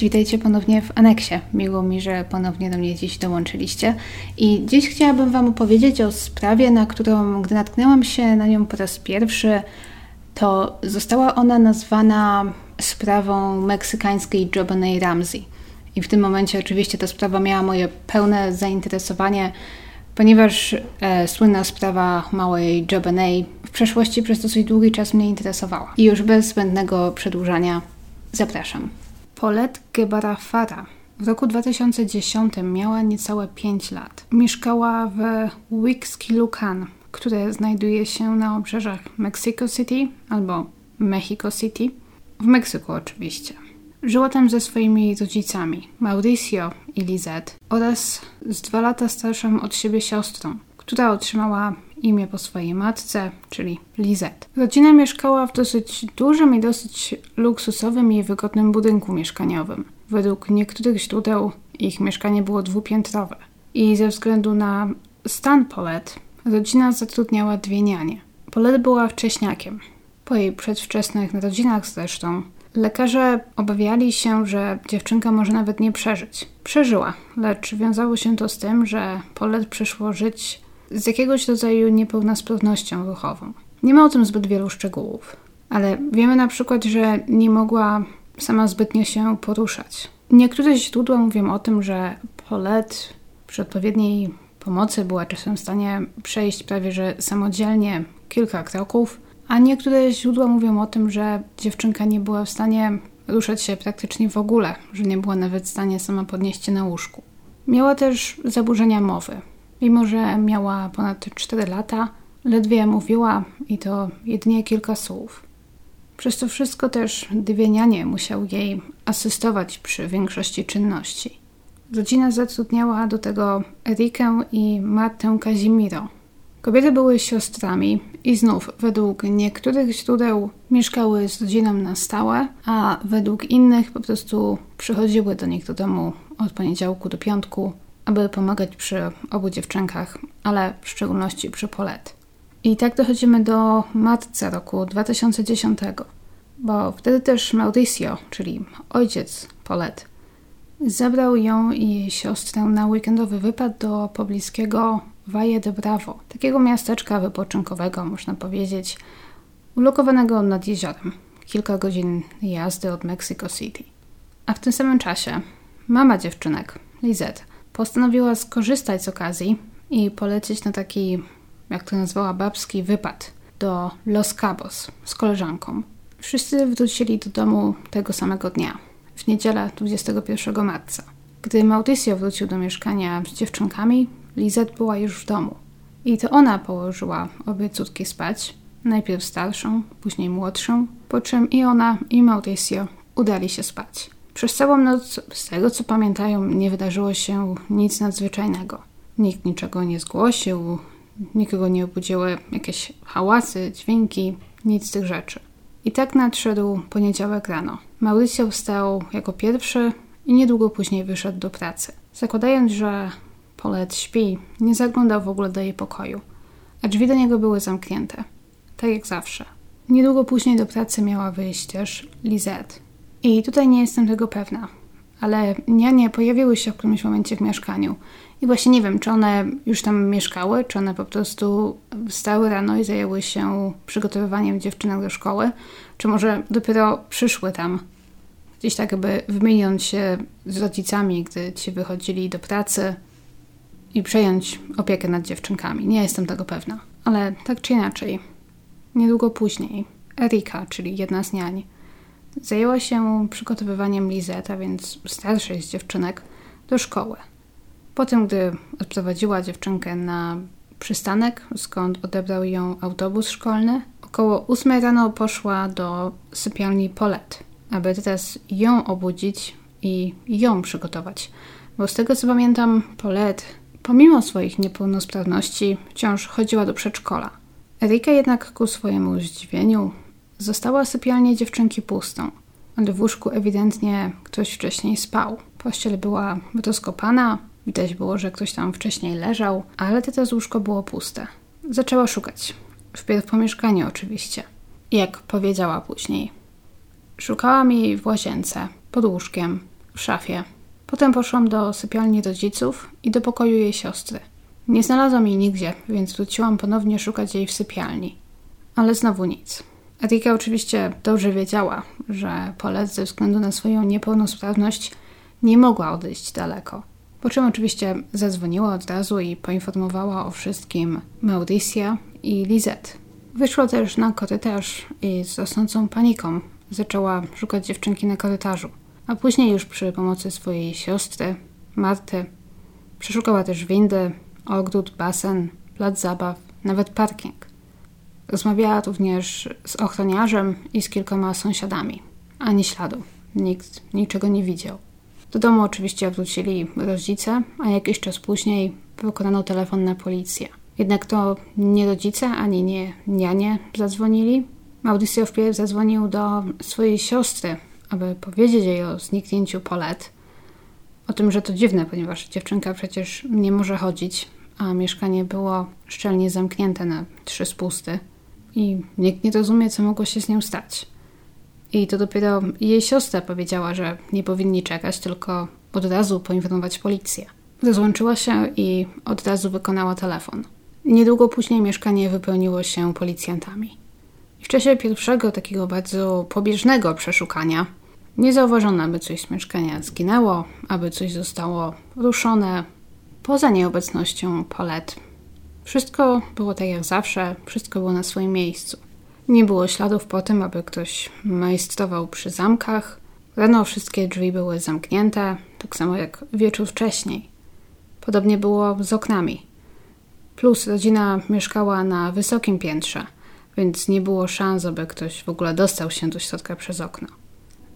Cześć, witajcie ponownie w aneksie. Miło mi, że ponownie do mnie dziś dołączyliście. I dziś chciałabym Wam opowiedzieć o sprawie, na którą, gdy natknęłam się na nią po raz pierwszy, to została ona nazwana sprawą meksykańskiej Jobanay Ramsey. I w tym momencie oczywiście ta sprawa miała moje pełne zainteresowanie, ponieważ e, słynna sprawa małej Jobanay w przeszłości przez dosyć długi czas mnie interesowała. I już bez zbędnego przedłużania zapraszam. Paulette Gebara Fara w roku 2010 miała niecałe 5 lat. Mieszkała w Wixkilucan, które znajduje się na obrzeżach Mexico City albo Mexico City, w Meksyku oczywiście. Żyła tam ze swoimi rodzicami, Mauricio i Lizette, oraz z dwa lata starszą od siebie siostrą, która otrzymała imię po swojej matce, czyli Lizette. Rodzina mieszkała w dosyć dużym i dosyć luksusowym i wygodnym budynku mieszkaniowym. Według niektórych źródeł ich mieszkanie było dwupiętrowe. I ze względu na stan Paulette, rodzina zatrudniała dwie nianie. Paulette była wcześniakiem. Po jej przedwczesnych narodzinach zresztą, lekarze obawiali się, że dziewczynka może nawet nie przeżyć. Przeżyła, lecz wiązało się to z tym, że Paulette przyszło żyć z jakiegoś rodzaju niepełnosprawnością ruchową. Nie ma o tym zbyt wielu szczegółów, ale wiemy na przykład, że nie mogła sama zbytnio się poruszać. Niektóre źródła mówią o tym, że Paulette przy odpowiedniej pomocy była czasem w stanie przejść prawie że samodzielnie kilka kroków, a niektóre źródła mówią o tym, że dziewczynka nie była w stanie ruszać się praktycznie w ogóle, że nie była nawet w stanie sama podnieść się na łóżku. Miała też zaburzenia mowy. Mimo, że miała ponad 4 lata, ledwie mówiła i to jedynie kilka słów. Przez to wszystko też dywienianie musiał jej asystować przy większości czynności. Rodzina zatrudniała do tego Erikę i Martę Kazimiro. Kobiety były siostrami i znów według niektórych źródeł mieszkały z rodziną na stałe, a według innych po prostu przychodziły do nich do domu od poniedziałku do piątku aby pomagać przy obu dziewczynkach, ale w szczególności przy Polet. I tak dochodzimy do matce roku 2010, bo wtedy też Mauricio, czyli ojciec Polet, zabrał ją i jej siostrę na weekendowy wypad do pobliskiego Valle de Bravo, takiego miasteczka wypoczynkowego, można powiedzieć, ulokowanego nad jeziorem, kilka godzin jazdy od Mexico City. A w tym samym czasie mama dziewczynek, Lizette, postanowiła skorzystać z okazji i polecieć na taki, jak to nazwała, babski wypad do Los Cabos z koleżanką. Wszyscy wrócili do domu tego samego dnia, w niedzielę 21 marca. Gdy Mauricio wrócił do mieszkania z dziewczynkami, Lizette była już w domu. I to ona położyła obie córki spać, najpierw starszą, później młodszą, po czym i ona, i Mauricio udali się spać. Przez całą noc, z tego co pamiętają, nie wydarzyło się nic nadzwyczajnego. Nikt niczego nie zgłosił, nikogo nie obudziły jakieś hałasy, dźwięki, nic z tych rzeczy. I tak nadszedł poniedziałek rano. Mauricio wstał jako pierwszy i niedługo później wyszedł do pracy. Zakładając, że Paulette śpi, nie zaglądał w ogóle do jej pokoju, a drzwi do niego były zamknięte. Tak jak zawsze. Niedługo później do pracy miała wyjść też Lizette. I tutaj nie jestem tego pewna, ale nianie pojawiły się w którymś momencie w mieszkaniu. I właśnie nie wiem, czy one już tam mieszkały, czy one po prostu wstały rano i zajęły się przygotowywaniem dziewczynek do szkoły, czy może dopiero przyszły tam, gdzieś tak jakby wymieniąc się z rodzicami, gdy ci wychodzili do pracy i przejąć opiekę nad dziewczynkami. Nie jestem tego pewna, ale tak czy inaczej, niedługo później Erika, czyli jedna z niań, Zajęła się przygotowywaniem Lizeta, więc starszej z dziewczynek, do szkoły. Potem, gdy odprowadziła dziewczynkę na przystanek, skąd odebrał ją autobus szkolny, około 8 rano poszła do sypialni Polet, aby teraz ją obudzić i ją przygotować. Bo z tego co pamiętam, Polet, pomimo swoich niepełnosprawności, wciąż chodziła do przedszkola. Erika jednak ku swojemu zdziwieniu Została sypialnia dziewczynki pustą, ale w łóżku ewidentnie ktoś wcześniej spał. Pościel była rozkopana, widać było, że ktoś tam wcześniej leżał, ale teraz łóżko było puste. Zaczęła szukać. Wpierw po mieszkaniu oczywiście. Jak powiedziała później. Szukałam jej w łazience, pod łóżkiem, w szafie. Potem poszłam do sypialni rodziców i do pokoju jej siostry. Nie znalazłam jej nigdzie, więc wróciłam ponownie szukać jej w sypialni. Ale znowu nic. Erika oczywiście dobrze wiedziała, że Paulette ze względu na swoją niepełnosprawność nie mogła odejść daleko. Po czym oczywiście zadzwoniła od razu i poinformowała o wszystkim Mauricia i Lizette. Wyszła też na korytarz i z rosnącą paniką zaczęła szukać dziewczynki na korytarzu. A później już przy pomocy swojej siostry, Marty, przeszukała też windy, ogród, basen, plac zabaw, nawet parking. Rozmawiała również z ochroniarzem i z kilkoma sąsiadami. Ani śladu. Nikt niczego nie widział. Do domu oczywiście wrócili rodzice, a jakiś czas później wykonano telefon na policję. Jednak to nie rodzice ani nie nianie zadzwonili. Mauricio wpierw zadzwonił do swojej siostry, aby powiedzieć jej o zniknięciu Polet. O tym, że to dziwne, ponieważ dziewczynka przecież nie może chodzić, a mieszkanie było szczelnie zamknięte na trzy spusty i nikt nie rozumie, co mogło się z nią stać. I to dopiero jej siostra powiedziała, że nie powinni czekać, tylko od razu poinformować policję. Rozłączyła się i od razu wykonała telefon. Niedługo później mieszkanie wypełniło się policjantami. W czasie pierwszego takiego bardzo pobieżnego przeszukania nie zauważono, aby coś z mieszkania zginęło, aby coś zostało ruszone, poza nieobecnością Paulette. Wszystko było tak jak zawsze, wszystko było na swoim miejscu. Nie było śladów po tym, aby ktoś majstrował przy zamkach. Rano wszystkie drzwi były zamknięte, tak samo jak wieczór wcześniej. Podobnie było z oknami. Plus rodzina mieszkała na wysokim piętrze, więc nie było szans, aby ktoś w ogóle dostał się do środka przez okno.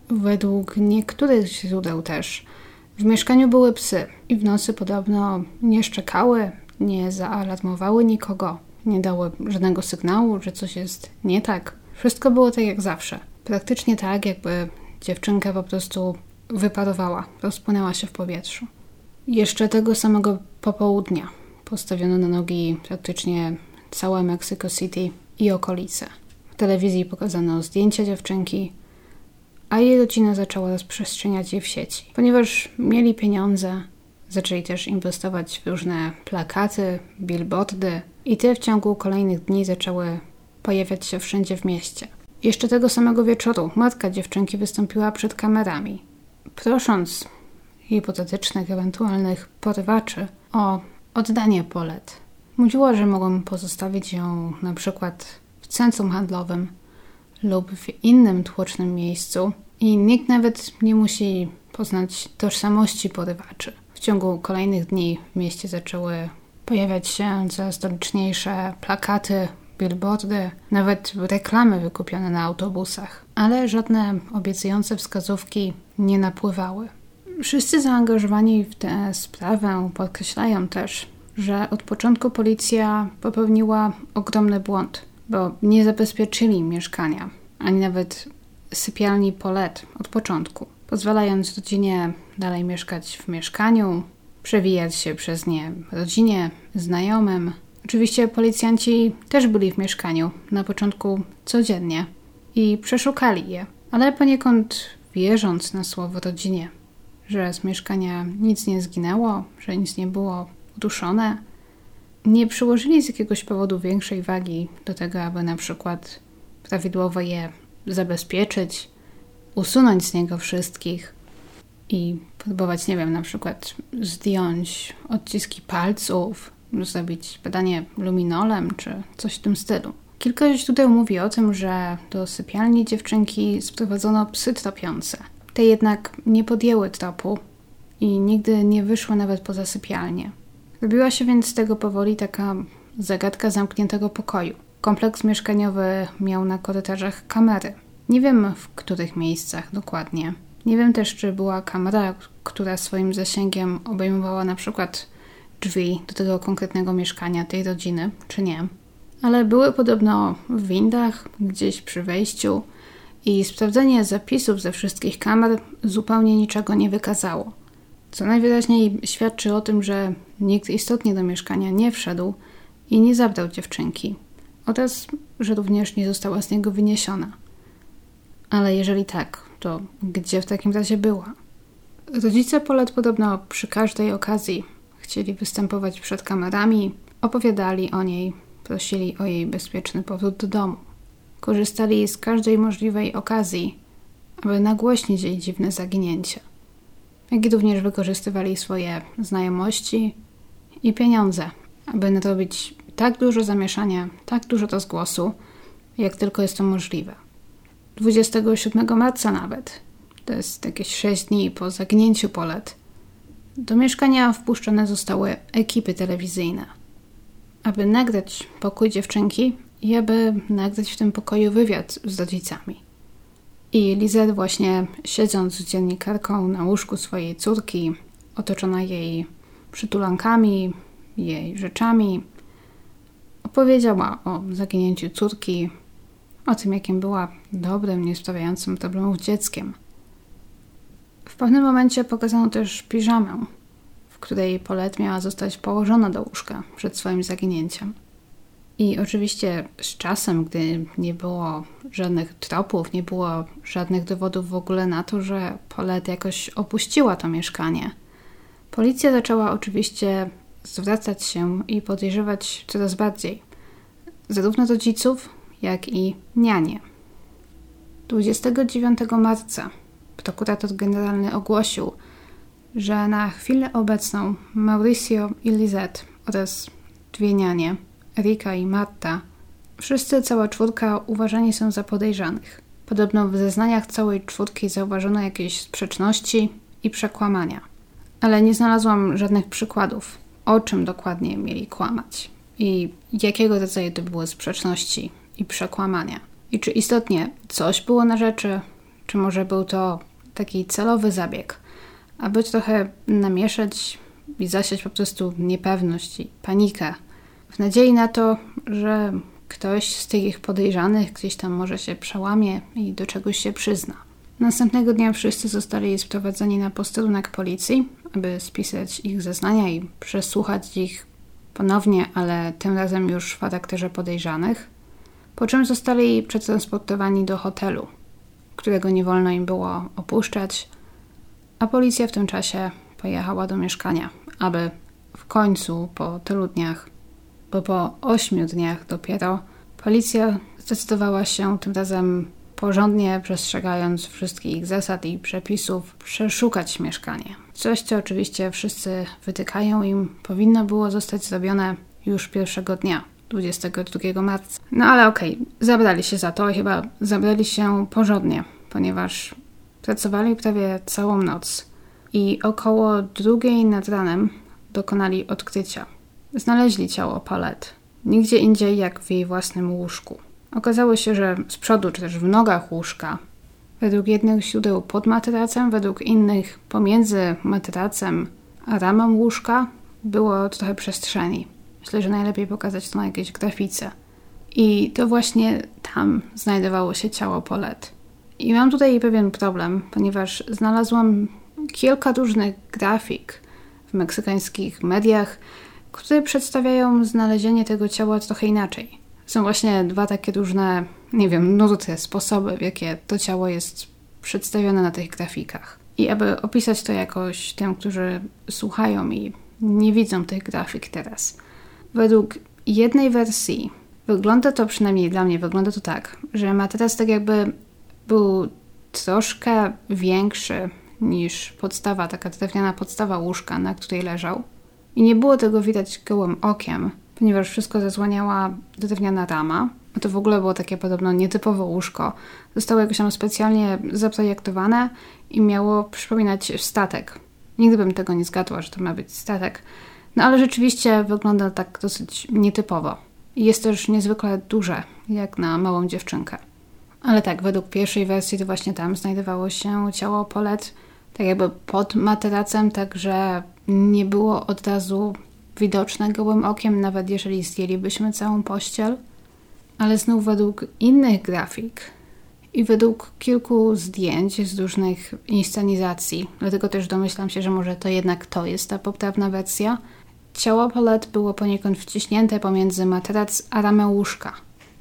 Według niektórych źródeł też w mieszkaniu były psy i w nocy podobno nie szczekały, nie zaalarmowały nikogo, nie dały żadnego sygnału, że coś jest nie tak. Wszystko było tak jak zawsze. Praktycznie tak, jakby dziewczynka po prostu wyparowała, rozpłynęła się w powietrzu. Jeszcze tego samego popołudnia postawiono na nogi praktycznie całe Mexico City i okolice. W telewizji pokazano zdjęcia dziewczynki, a jej rodzina zaczęła rozprzestrzeniać je w sieci. Ponieważ mieli pieniądze, zaczęli też inwestować w różne plakaty, billboardy i te w ciągu kolejnych dni zaczęły pojawiać się wszędzie w mieście. Jeszcze tego samego wieczoru matka dziewczynki wystąpiła przed kamerami, prosząc hipotetycznych, ewentualnych porywaczy o oddanie polet. Mówiła, że mogą pozostawić ją na przykład w centrum handlowym lub w innym tłocznym miejscu i nikt nawet nie musi poznać tożsamości porywaczy. Ciągu kolejnych dni w mieście zaczęły pojawiać się coraz to liczniejsze plakaty, billboardy, nawet reklamy wykupione na autobusach, ale żadne obiecujące wskazówki nie napływały. Wszyscy zaangażowani w tę sprawę podkreślają też, że od początku policja popełniła ogromny błąd, bo nie zabezpieczyli mieszkania, ani nawet sypialni Polet od początku, pozwalając rodzinie dalej mieszkać w mieszkaniu, przewijać się przez nie rodzinie, znajomym. Oczywiście policjanci też byli w mieszkaniu na początku codziennie i przeszukali je, ale poniekąd wierząc na słowo rodzinie, że z mieszkania nic nie zginęło, że nic nie było uduszone, nie przyłożyli z jakiegoś powodu większej wagi do tego, aby na przykład prawidłowo je zabezpieczyć, usunąć z niego wszystkich i próbować, nie wiem, na przykład zdjąć odciski palców, zrobić badanie luminolem czy coś w tym stylu. Kilka źródeł mówi o tym, że do sypialni dziewczynki sprowadzono psy tropiące. Te jednak nie podjęły tropu i nigdy nie wyszły nawet poza sypialnię. Robiła się więc z tego powoli taka zagadka zamkniętego pokoju. Kompleks mieszkaniowy miał na korytarzach kamery. Nie wiem w których miejscach dokładnie. Nie wiem też, czy była kamera, która swoim zasięgiem obejmowała na przykład drzwi do tego konkretnego mieszkania tej rodziny, czy nie. Ale były podobno w windach, gdzieś przy wejściu i sprawdzenie zapisów ze wszystkich kamer zupełnie niczego nie wykazało. Co najwyraźniej świadczy o tym, że nikt istotnie do mieszkania nie wszedł i nie zabrał dziewczynki, oraz że również nie została z niego wyniesiona. Ale jeżeli tak, to gdzie w takim razie była? Rodzice Polet podobno przy każdej okazji chcieli występować przed kamerami, opowiadali o niej, prosili o jej bezpieczny powrót do domu. Korzystali z każdej możliwej okazji, aby nagłośnić jej dziwne zaginięcie. Jak i również wykorzystywali swoje znajomości i pieniądze, aby narobić tak dużo zamieszania, tak dużo rozgłosu, jak tylko jest to możliwe. 27 marca nawet, to jest jakieś 6 dni po zaginięciu Polet, do mieszkania wpuszczone zostały ekipy telewizyjne, aby nagrać pokój dziewczynki i aby nagrać w tym pokoju wywiad z rodzicami. I Lizette właśnie siedząc z dziennikarką na łóżku swojej córki, otoczona jej przytulankami, jej rzeczami, opowiedziała o zaginięciu córki, o tym, jakim była dobrym, nie sprawiającym problemów dzieckiem. W pewnym momencie pokazano też piżamę, w której Polet miała zostać położona do łóżka przed swoim zaginięciem. I oczywiście z czasem, gdy nie było żadnych tropów, nie było żadnych dowodów w ogóle na to, że Polet jakoś opuściła to mieszkanie, policja zaczęła oczywiście zwracać się i podejrzewać coraz bardziej zarówno rodziców, jak i nianie. 29 marca prokurator generalny ogłosił, że na chwilę obecną Mauricio i Lizette oraz dwie nianie, Rika i Marta, wszyscy, cała czwórka uważani są za podejrzanych. Podobno w zeznaniach całej czwórki zauważono jakieś sprzeczności i przekłamania. Ale nie znalazłam żadnych przykładów, o czym dokładnie mieli kłamać i jakiego rodzaju to były sprzeczności i przekłamania. I czy istotnie coś było na rzeczy, czy może był to taki celowy zabieg, aby trochę namieszać i zasiać po prostu niepewność i panikę, w nadziei na to, że ktoś z tych podejrzanych gdzieś tam może się przełamie i do czegoś się przyzna. Następnego dnia wszyscy zostali sprowadzeni na posterunek policji, aby spisać ich zeznania i przesłuchać ich ponownie, ale tym razem już w charakterze podejrzanych, po czym zostali przetransportowani do hotelu, którego nie wolno im było opuszczać, a policja w tym czasie pojechała do mieszkania, aby w końcu po tylu dniach, bo po ośmiu dniach dopiero, policja zdecydowała się tym razem porządnie przestrzegając wszystkich zasad i przepisów, przeszukać mieszkanie. Coś, co oczywiście wszyscy wytykają im, powinno było zostać zrobione już pierwszego dnia, 22 marca. No ale okej, okay, zabrali się za to i chyba zabrali się porządnie, ponieważ pracowali prawie całą noc i około drugiej nad ranem dokonali odkrycia. Znaleźli ciało Palet, nigdzie indziej jak w jej własnym łóżku. Okazało się, że z przodu czy też w nogach łóżka, według jednych źródeł pod materacem, według innych pomiędzy materacem a ramą łóżka było trochę przestrzeni. Myślę, że najlepiej pokazać to na jakiejś grafice. I to właśnie tam znajdowało się ciało Polet. I mam tutaj pewien problem, ponieważ znalazłam kilka różnych grafik w meksykańskich mediach, które przedstawiają znalezienie tego ciała trochę inaczej. Są właśnie dwa takie różne, nie wiem, nuty, sposoby, w jakie to ciało jest przedstawione na tych grafikach. I aby opisać to jakoś tym, którzy słuchają i nie widzą tych grafik teraz. Według jednej wersji wygląda to, przynajmniej dla mnie, wygląda to tak, że materac tak jakby był troszkę większy niż podstawa, taka drewniana podstawa łóżka, na której leżał. I nie było tego widać gołym okiem, ponieważ wszystko zasłaniała drewniana rama. A to w ogóle było takie podobno nietypowe łóżko. Zostało jakoś tam specjalnie zaprojektowane i miało przypominać statek. Nigdy bym tego nie zgadła, że to ma być statek. No ale rzeczywiście wygląda tak dosyć nietypowo. Jest też niezwykle duże, jak na małą dziewczynkę. Ale tak, według pierwszej wersji to właśnie tam znajdowało się ciało Polet, tak jakby pod materacem, także nie było od razu widoczne gołym okiem, nawet jeżeli zdjęlibyśmy całą pościel. Ale znów według innych grafik i według kilku zdjęć z różnych inscenizacji, dlatego też domyślam się, że może to jednak to jest ta poprawna wersja, ciało Paulette było poniekąd wciśnięte pomiędzy materac a ramę łóżka,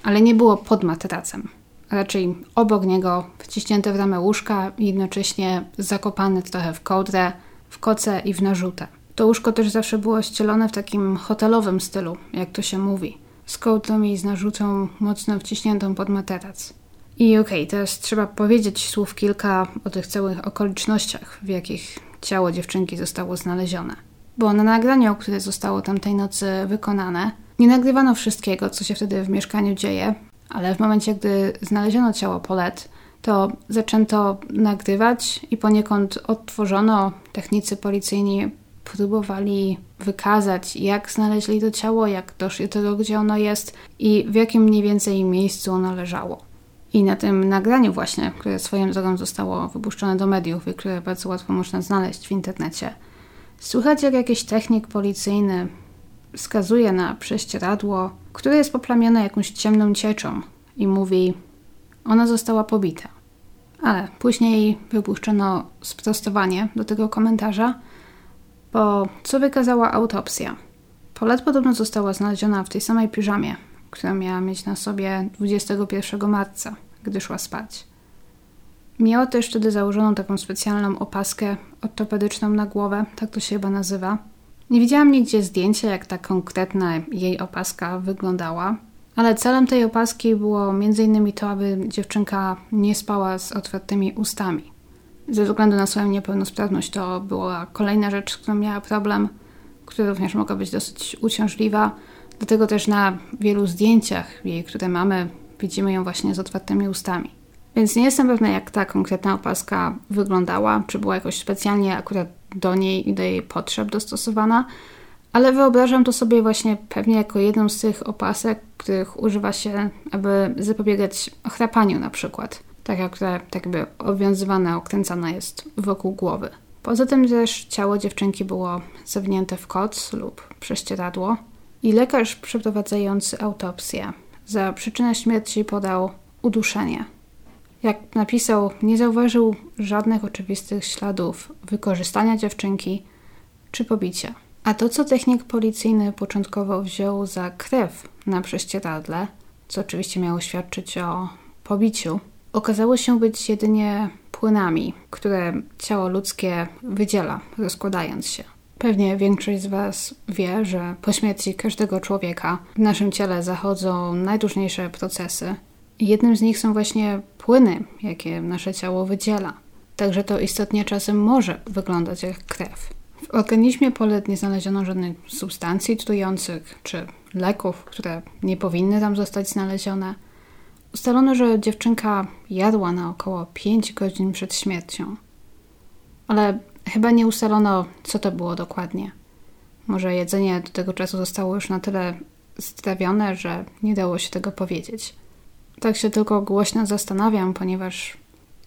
ale nie było pod materacem. a raczej obok niego, wciśnięte w ramę łóżka jednocześnie zakopane trochę w kołdrę, w koce i w narzutę. To łóżko też zawsze było ścielone w takim hotelowym stylu, jak to się mówi, z kołdrą i z narzutą mocno wciśniętą pod materac. I okej, okay, teraz trzeba powiedzieć słów kilka o tych całych okolicznościach, w jakich ciało dziewczynki zostało znalezione. Bo na nagraniu, które zostało tamtej nocy wykonane, nie nagrywano wszystkiego, co się wtedy w mieszkaniu dzieje, ale w momencie, gdy znaleziono ciało Polet, to zaczęto nagrywać i poniekąd odtworzono. Technicy policyjni próbowali wykazać, jak znaleźli to ciało, jak doszli do tego, gdzie ono jest i w jakim mniej więcej miejscu ono leżało. I na tym nagraniu właśnie, które swoją drogą zostało wypuszczone do mediów i które bardzo łatwo można znaleźć w internecie, słychać jak jakiś technik policyjny wskazuje na prześcieradło, które jest poplamione jakąś ciemną cieczą i mówi ona została pobita. Ale później wypuszczono sprostowanie do tego komentarza, bo co wykazała autopsja? Polet podobno została znaleziona w tej samej piżamie, którą miała mieć na sobie 21 marca, gdy szła spać. Miała też wtedy założoną taką specjalną opaskę ortopedyczną na głowę, tak to się chyba nazywa. Nie widziałam nigdzie zdjęcia, jak ta konkretna jej opaska wyglądała, ale celem tej opaski było m.in. to, aby dziewczynka nie spała z otwartymi ustami. Ze względu na swoją niepełnosprawność to była kolejna rzecz, z którą miała problem, która również mogła być dosyć uciążliwa. Dlatego też na wielu zdjęciach jej, które mamy, widzimy ją właśnie z otwartymi ustami. Więc nie jestem pewna, jak ta konkretna opaska wyglądała, czy była jakoś specjalnie akurat do niej i do jej potrzeb dostosowana, ale wyobrażam to sobie właśnie pewnie jako jedną z tych opasek, których używa się, aby zapobiegać chrapaniu na przykład. Taka, która tak jakby obwiązywana, okręcana jest wokół głowy. Poza tym też ciało dziewczynki było zawinięte w koc lub prześcieradło i lekarz przeprowadzający autopsję za przyczynę śmierci podał uduszenie. Jak napisał, nie zauważył żadnych oczywistych śladów wykorzystania dziewczynki czy pobicia. A to, co technik policyjny początkowo wziął za krew na prześcieradle, co oczywiście miało świadczyć o pobiciu, okazało się być jedynie płynami, które ciało ludzkie wydziela, rozkładając się. Pewnie większość z Was wie, że po śmierci każdego człowieka w naszym ciele zachodzą najróżniejsze procesy. Jednym z nich są właśnie płyny, jakie nasze ciało wydziela. Także to istotnie czasem może wyglądać jak krew. W organizmie Polet nie znaleziono żadnych substancji trujących czy leków, które nie powinny tam zostać znalezione. Ustalono, że dziewczynka jadła na około 5 godzin przed śmiercią. Ale chyba nie ustalono, co to było dokładnie. Może jedzenie do tego czasu zostało już na tyle strawione, że nie dało się tego powiedzieć. Tak się tylko głośno zastanawiam, ponieważ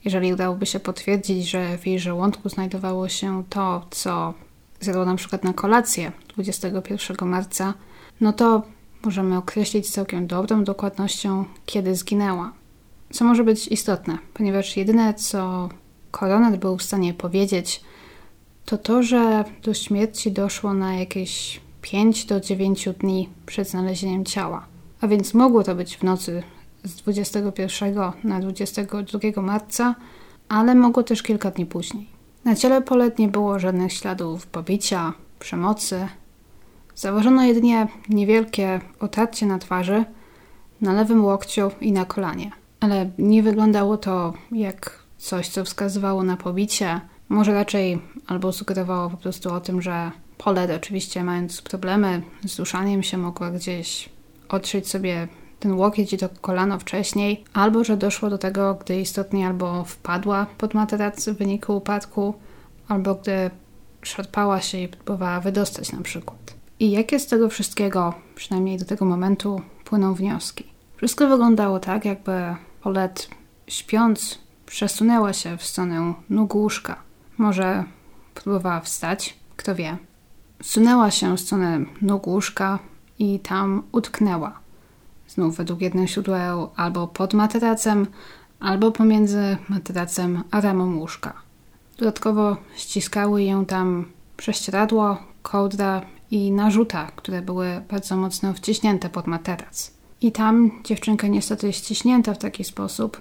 jeżeli udałoby się potwierdzić, że w jej żołądku znajdowało się to, co zjadła na przykład na kolację 21 marca, no to możemy określić z całkiem dobrą dokładnością, kiedy zginęła. Co może być istotne, ponieważ jedyne, co koroner był w stanie powiedzieć, to to, że do śmierci doszło na jakieś 5 do 9 dni przed znalezieniem ciała. A więc mogło to być w nocy z 21 na 22 marca, ale mogło też kilka dni później. Na ciele Polet nie było żadnych śladów pobicia, przemocy. Założono jedynie niewielkie otarcie na twarzy, na lewym łokciu i na kolanie. Ale nie wyglądało to jak coś, co wskazywało na pobicie. Może raczej albo sugerowało po prostu o tym, że Polet oczywiście mając problemy z duszaniem się mogła gdzieś otrzeć sobie ten łokieć i to kolano wcześniej, albo że doszło do tego, gdy istotnie albo wpadła pod materac w wyniku upadku, albo gdy szarpała się i próbowała wydostać na przykład. I jakie z tego wszystkiego, przynajmniej do tego momentu, płyną wnioski? Wszystko wyglądało tak, jakby Polet śpiąc przesunęła się w stronę nóg łóżka. Może próbowała wstać, kto wie. Zsunęła się w stronę nóg łóżka i tam utknęła znów według jednych źródeł albo pod materacem, albo pomiędzy materacem a ramą łóżka. Dodatkowo ściskały ją tam prześcieradło, kołdra i narzuta, które były bardzo mocno wciśnięte pod materac. I tam dziewczynka niestety ściśnięta w taki sposób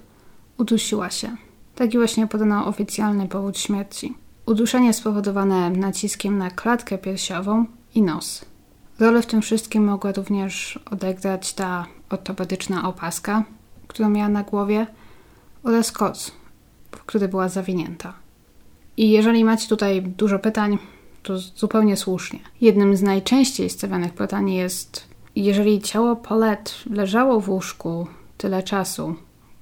udusiła się. Taki właśnie podano oficjalny powód śmierci. Uduszenie spowodowane naciskiem na klatkę piersiową i nos. Rolę w tym wszystkim mogła również odegrać ta ortopedyczna opaska, którą miała na głowie, oraz koc, w który była zawinięta. I jeżeli macie tutaj dużo pytań, to zupełnie słusznie. Jednym z najczęściej stawianych pytań jest, jeżeli ciało Paulette leżało w łóżku tyle czasu,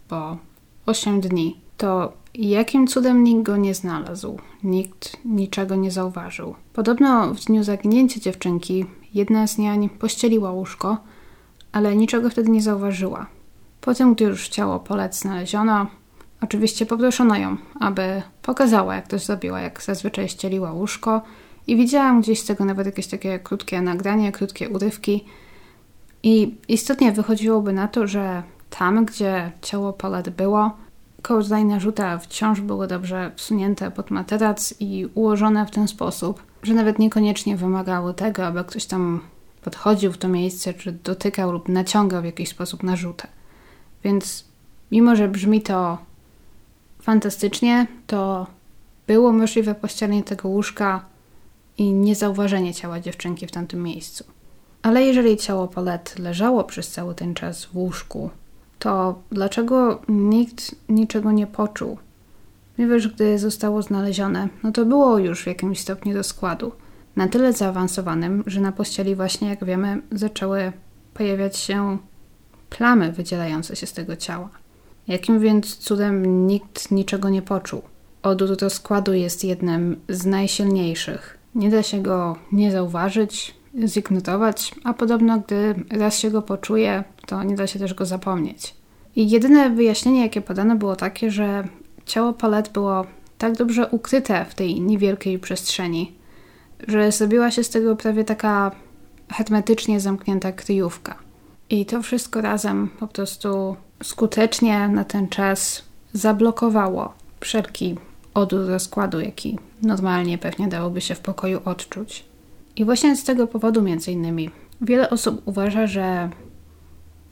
bo 8 dni, to jakim cudem nikt go nie znalazł? Nikt niczego nie zauważył. Podobno w dniu zaginięcia dziewczynki jedna z niań pościeliła łóżko, ale niczego wtedy nie zauważyła. Potem, gdy już ciało Paulette znaleziono, oczywiście poproszono ją, aby pokazała, jak to zrobiła, jak zazwyczaj ścieliła łóżko i widziałam gdzieś z tego nawet jakieś takie krótkie nagranie, krótkie urywki i istotnie wychodziłoby na to, że tam, gdzie ciało Paulette było, kołdrzajne żuta wciąż było dobrze wsunięte pod materac i ułożone w ten sposób, że nawet niekoniecznie wymagały tego, aby ktoś tam podchodził w to miejsce, czy dotykał lub naciągał w jakiś sposób na rzutę. Więc mimo, że brzmi to fantastycznie, to było możliwe pościelenie tego łóżka i niezauważenie ciała dziewczynki w tamtym miejscu. Ale jeżeli ciało Paulette leżało przez cały ten czas w łóżku, to dlaczego nikt niczego nie poczuł? Ponieważ gdy zostało znalezione, no to było już w jakimś stopniu do składu. Na tyle zaawansowanym, że na pościeli właśnie, jak wiemy, zaczęły pojawiać się plamy wydzielające się z tego ciała. Jakim więc cudem nikt niczego nie poczuł? Odór do składu jest jednym z najsilniejszych. Nie da się go nie zauważyć, zignorować, a podobno gdy raz się go poczuje, to nie da się też go zapomnieć. I jedyne wyjaśnienie, jakie podano, było takie, że ciało Palet było tak dobrze ukryte w tej niewielkiej przestrzeni, że zrobiła się z tego prawie taka hermetycznie zamknięta kryjówka. I to wszystko razem po prostu skutecznie na ten czas zablokowało wszelki odór rozkładu, jaki normalnie pewnie dałoby się w pokoju odczuć. I właśnie z tego powodu, między innymi, wiele osób uważa, że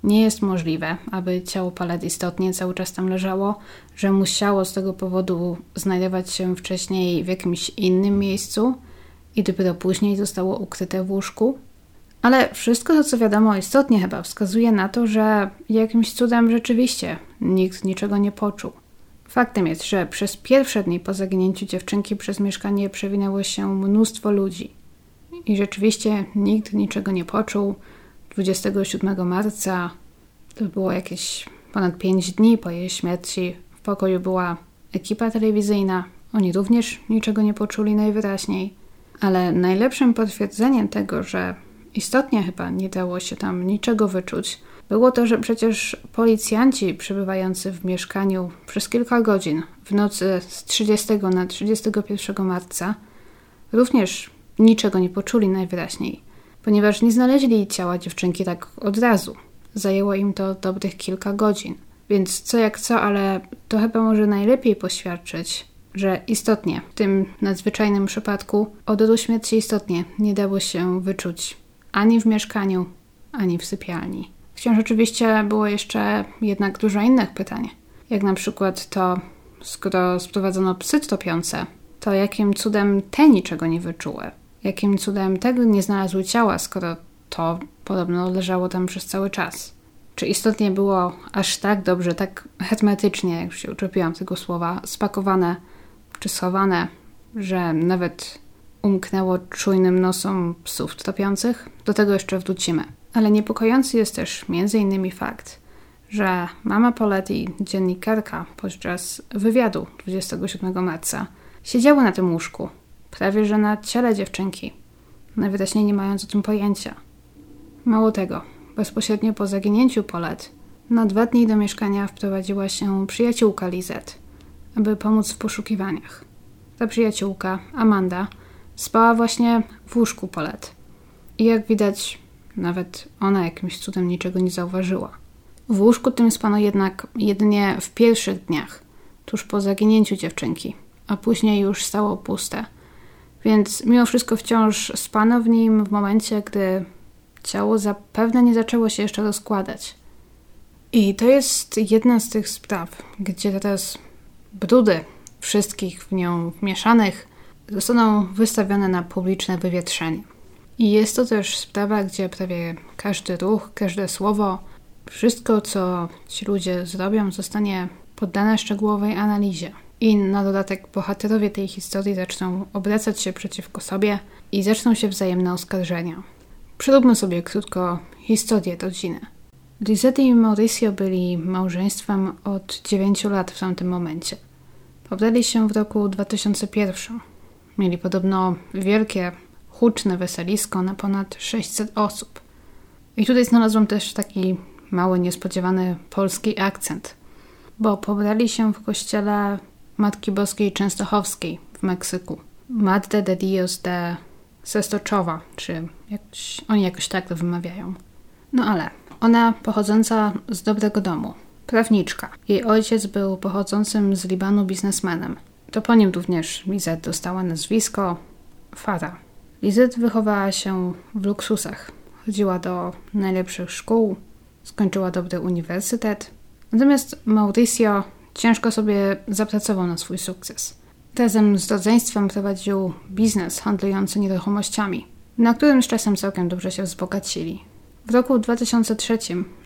nie jest możliwe, aby ciało Palet istotnie cały czas tam leżało, że musiało z tego powodu znajdować się wcześniej w jakimś innym miejscu i dopiero później zostało ukryte w łóżku. Ale wszystko to, co wiadomo istotnie chyba, wskazuje na to, że jakimś cudem rzeczywiście nikt niczego nie poczuł. Faktem jest, że przez pierwsze dni po zaginięciu dziewczynki przez mieszkanie przewinęło się mnóstwo ludzi. I rzeczywiście nikt niczego nie poczuł. 27 marca, to było jakieś ponad 5 dni po jej śmierci, w pokoju była ekipa telewizyjna. Oni również niczego nie poczuli najwyraźniej. Ale najlepszym potwierdzeniem tego, że istotnie chyba nie dało się tam niczego wyczuć, było to, że przecież policjanci przebywający w mieszkaniu przez kilka godzin w nocy z 30 na 31 marca również niczego nie poczuli najwyraźniej, ponieważ nie znaleźli ciała dziewczynki tak od razu. Zajęło im to dobrych kilka godzin. Więc co jak co, ale to chyba może najlepiej poświadczyć, że istotnie w tym nadzwyczajnym przypadku odoru śmierci istotnie nie dało się wyczuć ani w mieszkaniu, ani w sypialni. Wciąż oczywiście było jeszcze jednak dużo innych pytań, jak na przykład to, skoro sprowadzono psy topiące, to jakim cudem te niczego nie wyczuły? Jakim cudem tego nie znalazły ciała, skoro to podobno leżało tam przez cały czas? Czy istotnie było aż tak dobrze, tak hermetycznie, jak się uczepiłam tego słowa, spakowane czy schowane, że nawet umknęło czujnym nosom psów topiących? Do tego jeszcze wrócimy. Ale niepokojący jest też m.in. fakt, że mama Poletti, dziennikarka, podczas wywiadu 27 marca siedziała na tym łóżku, prawie że na ciele dziewczynki, najwyraźniej nie mając o tym pojęcia. Mało tego, bezpośrednio po zaginięciu Polet, na dwa dni do mieszkania wprowadziła się przyjaciółka Lizet, aby pomóc w poszukiwaniach. Ta przyjaciółka, Amanda, spała właśnie w łóżku Polet. I jak widać, nawet ona jakimś cudem niczego nie zauważyła. W łóżku tym spano jednak jedynie w pierwszych dniach, tuż po zaginięciu dziewczynki, a później już stało puste. Więc mimo wszystko wciąż spano w nim w momencie, gdy ciało zapewne nie zaczęło się jeszcze rozkładać. I to jest jedna z tych spraw, gdzie teraz brudy wszystkich w nią wmieszanych zostaną wystawione na publiczne wywietrzenie. I jest to też sprawa, gdzie prawie każdy ruch, każde słowo, wszystko co ci ludzie zrobią, zostanie poddane szczegółowej analizie. I na dodatek bohaterowie tej historii zaczną obracać się przeciwko sobie i zaczną się wzajemne oskarżenia. Przeróbmy sobie krótko historię rodziny. Lisette i Mauricio byli małżeństwem od 9 lat w tamtym momencie. Pobrali się w roku 2001. Mieli podobno wielkie, huczne weselisko na ponad 600 osób. I tutaj znalazłam też taki mały, niespodziewany polski akcent, bo pobrali się w kościele Matki Boskiej Częstochowskiej w Meksyku. Madre de Dios de Sestoczowa, czy jakoś, oni jakoś tak to wymawiają. No ale ona pochodząca z dobrego domu, prawniczka. Jej ojciec był pochodzącym z Libanu biznesmenem. To po nim również Lizette dostała nazwisko Fara. Lizette wychowała się w luksusach. Chodziła do najlepszych szkół, skończyła dobry uniwersytet. Natomiast Mauricio ciężko sobie zapracował na swój sukces. Razem z rodzeństwem prowadził biznes handlujący nieruchomościami, na którym z czasem całkiem dobrze się wzbogacili. W roku 2003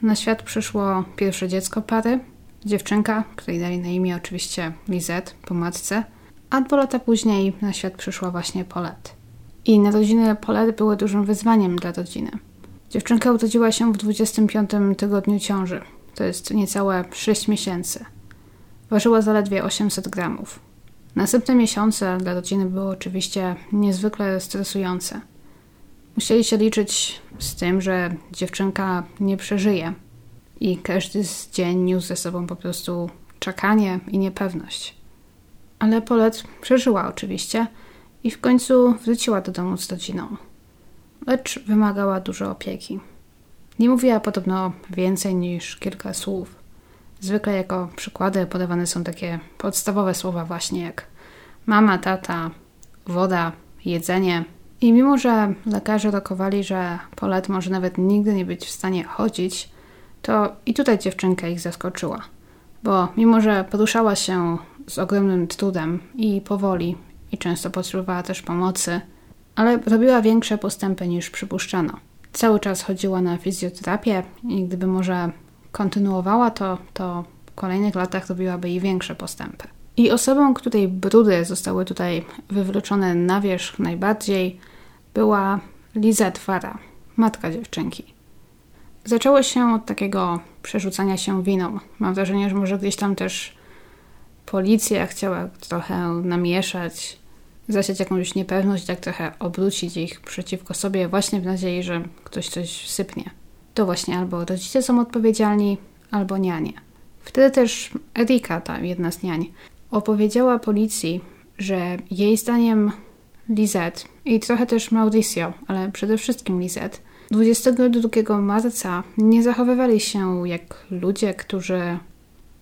na świat przyszło pierwsze dziecko pary, dziewczynka, której dali na imię oczywiście Lizette po matce, a dwa lata później na świat przyszła właśnie Paulette. I narodziny Paulette były dużym wyzwaniem dla rodziny. Dziewczynka urodziła się w 25 tygodniu ciąży, to jest niecałe 6 miesięcy. Ważyła zaledwie 800 gramów. Następne miesiące dla rodziny były oczywiście niezwykle stresujące. Musieli się liczyć z tym, że dziewczynka nie przeżyje i każdy z dzień niósł ze sobą po prostu czekanie i niepewność. Ale Polet przeżyła oczywiście i w końcu wróciła do domu z rodziną. Lecz wymagała dużo opieki. Nie mówiła podobno więcej niż kilka słów. Zwykle jako przykłady podawane są takie podstawowe słowa właśnie jak mama, tata, woda, jedzenie. I mimo, że lekarze rokowali, że Polet może nawet nigdy nie być w stanie chodzić, to i tutaj dziewczynka ich zaskoczyła. Bo mimo, że poruszała się z ogromnym trudem i powoli, i często potrzebowała też pomocy, ale robiła większe postępy niż przypuszczano. Cały czas chodziła na fizjoterapię i gdyby może kontynuowała to, to w kolejnych latach robiłaby i większe postępy. I osobą, której brudy zostały tutaj wywrócone na wierzch najbardziej, była Lizette Fara, matka dziewczynki. Zaczęło się od takiego przerzucania się winą. Mam wrażenie, że może gdzieś tam też policja chciała trochę namieszać, zasiać jakąś niepewność, tak trochę obrócić ich przeciwko sobie, właśnie w nadziei, że ktoś coś sypnie. To właśnie albo rodzice są odpowiedzialni, albo nianie. Wtedy też Erika, ta jedna z niań, opowiedziała policji, że jej zdaniem Lizette i trochę też Mauricio, ale przede wszystkim Lizette, 22 marca nie zachowywali się jak ludzie, którzy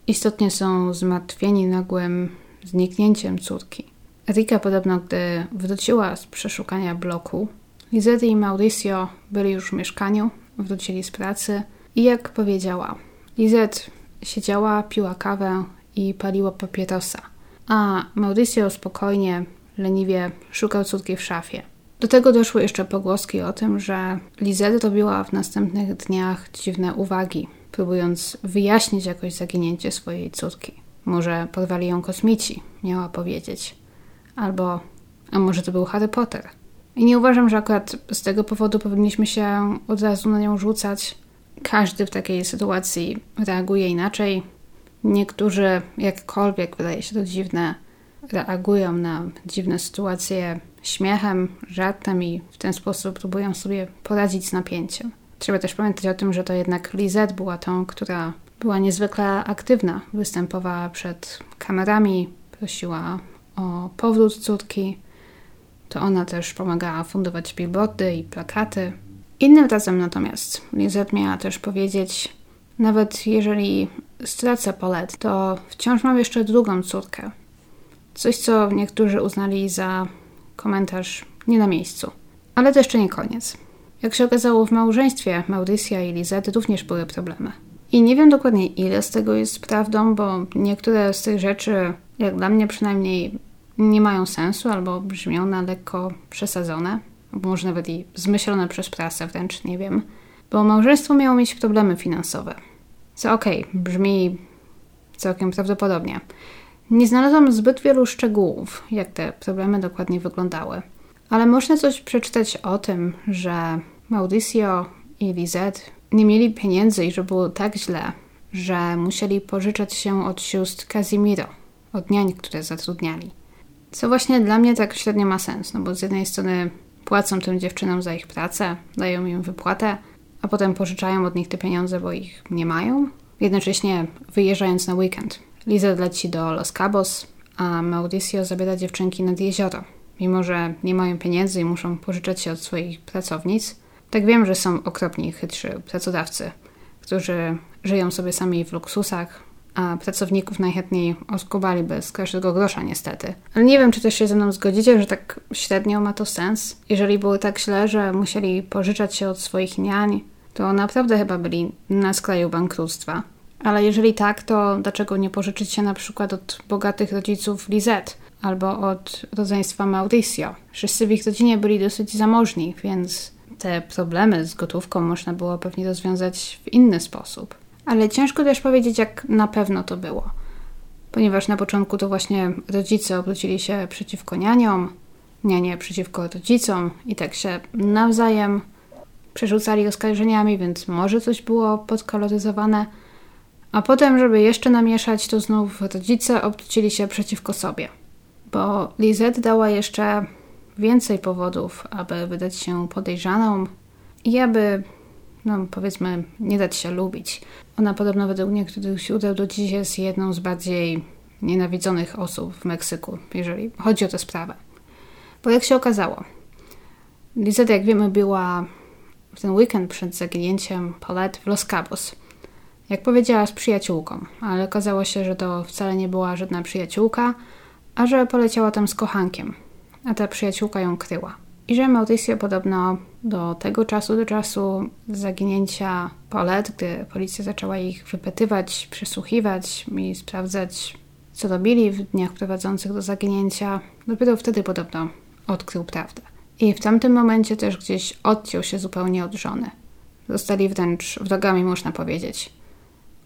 istotnie są zmartwieni nagłym zniknięciem córki. Erika podobno, gdy wróciła z przeszukania bloku, Lizette i Mauricio byli już w mieszkaniu, wrócili z pracy i jak powiedziała, Lizette siedziała, piła kawę i paliła papierosa, a Mauricio spokojnie, leniwie szukał córki w szafie. Do tego doszły jeszcze pogłoski o tym, że Lizette robiła w następnych dniach dziwne uwagi, próbując wyjaśnić jakoś zaginięcie swojej córki. Może porwali ją kosmici, miała powiedzieć. Albo, a może to był Harry Potter. I nie uważam, że akurat z tego powodu powinniśmy się od razu na nią rzucać. Każdy w takiej sytuacji reaguje inaczej. Niektórzy, jakkolwiek wydaje się to dziwne, reagują na dziwne sytuacje śmiechem, żartem i w ten sposób próbują sobie poradzić z napięciem. Trzeba też pamiętać o tym, że to jednak Lizette była tą, która była niezwykle aktywna. Występowała przed kamerami, prosiła o powrót córki. To ona też pomagała fundować billboardy i plakaty. Innym razem natomiast Lizette miała też powiedzieć, nawet jeżeli stracę Paulette, to wciąż mam jeszcze drugą córkę. Coś, co niektórzy uznali za komentarz nie na miejscu. Ale to jeszcze nie koniec. Jak się okazało, w małżeństwie Mauricia i Lizette również były problemy. I nie wiem dokładnie, ile z tego jest prawdą, bo niektóre z tych rzeczy, jak dla mnie przynajmniej, nie mają sensu albo brzmią na lekko przesadzone, albo może nawet i zmyślone przez prasę, wręcz nie wiem. Bo małżeństwo miało mieć problemy finansowe. Co okej, okay, brzmi całkiem prawdopodobnie. Nie znalazłam zbyt wielu szczegółów, jak te problemy dokładnie wyglądały. Ale można coś przeczytać o tym, że Mauricio i Lizette nie mieli pieniędzy i że było tak źle, że musieli pożyczać się od sióstr Casimiro, od niań, które zatrudniali. Co właśnie dla mnie tak średnio ma sens, no bo z jednej strony płacą tym dziewczynom za ich pracę, dają im wypłatę, a potem pożyczają od nich te pieniądze, bo ich nie mają, jednocześnie wyjeżdżając na weekend. Liza leci do Los Cabos, a Mauricio zabiera dziewczynki nad jezioro. Mimo, że nie mają pieniędzy i muszą pożyczać się od swoich pracownic, tak wiem, że są okropni, chytrzy pracodawcy, którzy żyją sobie sami w luksusach, a pracowników najchętniej oskubali bez każdego grosza niestety. Ale nie wiem, czy też się ze mną zgodzicie, że tak średnio ma to sens. Jeżeli było tak źle, że musieli pożyczać się od swoich niań, to naprawdę chyba byli na skraju bankructwa. Ale jeżeli tak, to dlaczego nie pożyczyć się na przykład od bogatych rodziców Lizette albo od rodzeństwa Mauricio? Wszyscy w ich rodzinie byli dosyć zamożni, więc te problemy z gotówką można było pewnie rozwiązać w inny sposób. Ale ciężko też powiedzieć, jak na pewno to było. Ponieważ na początku to właśnie rodzice obrócili się przeciwko nianiom, nianie przeciwko rodzicom i tak się nawzajem przerzucali oskarżeniami, więc może coś było podkoloryzowane. A potem, żeby jeszcze namieszać, to znów rodzice obrócili się przeciwko sobie. Bo Lizette dała jeszcze więcej powodów, aby wydać się podejrzaną i aby, no powiedzmy, nie dać się lubić. Ona podobno według niektórych źródeł do dziś jest jedną z bardziej nienawidzonych osób w Meksyku, jeżeli chodzi o tę sprawę. Bo jak się okazało, Lizette, jak wiemy, była w ten weekend przed zaginięciem Paulette w Los Cabos. Jak powiedziała, z przyjaciółką, ale okazało się, że to wcale nie była żadna przyjaciółka, a że poleciała tam z kochankiem, a ta przyjaciółka ją kryła. I że Mauricio podobno do tego czasu, do czasu zaginięcia Paulette, gdy policja zaczęła ich wypytywać, przesłuchiwać i sprawdzać, co robili w dniach prowadzących do zaginięcia, dopiero wtedy podobno odkrył prawdę. I w tamtym momencie też gdzieś odciął się zupełnie od żony. Zostali wręcz wrogami, można powiedzieć.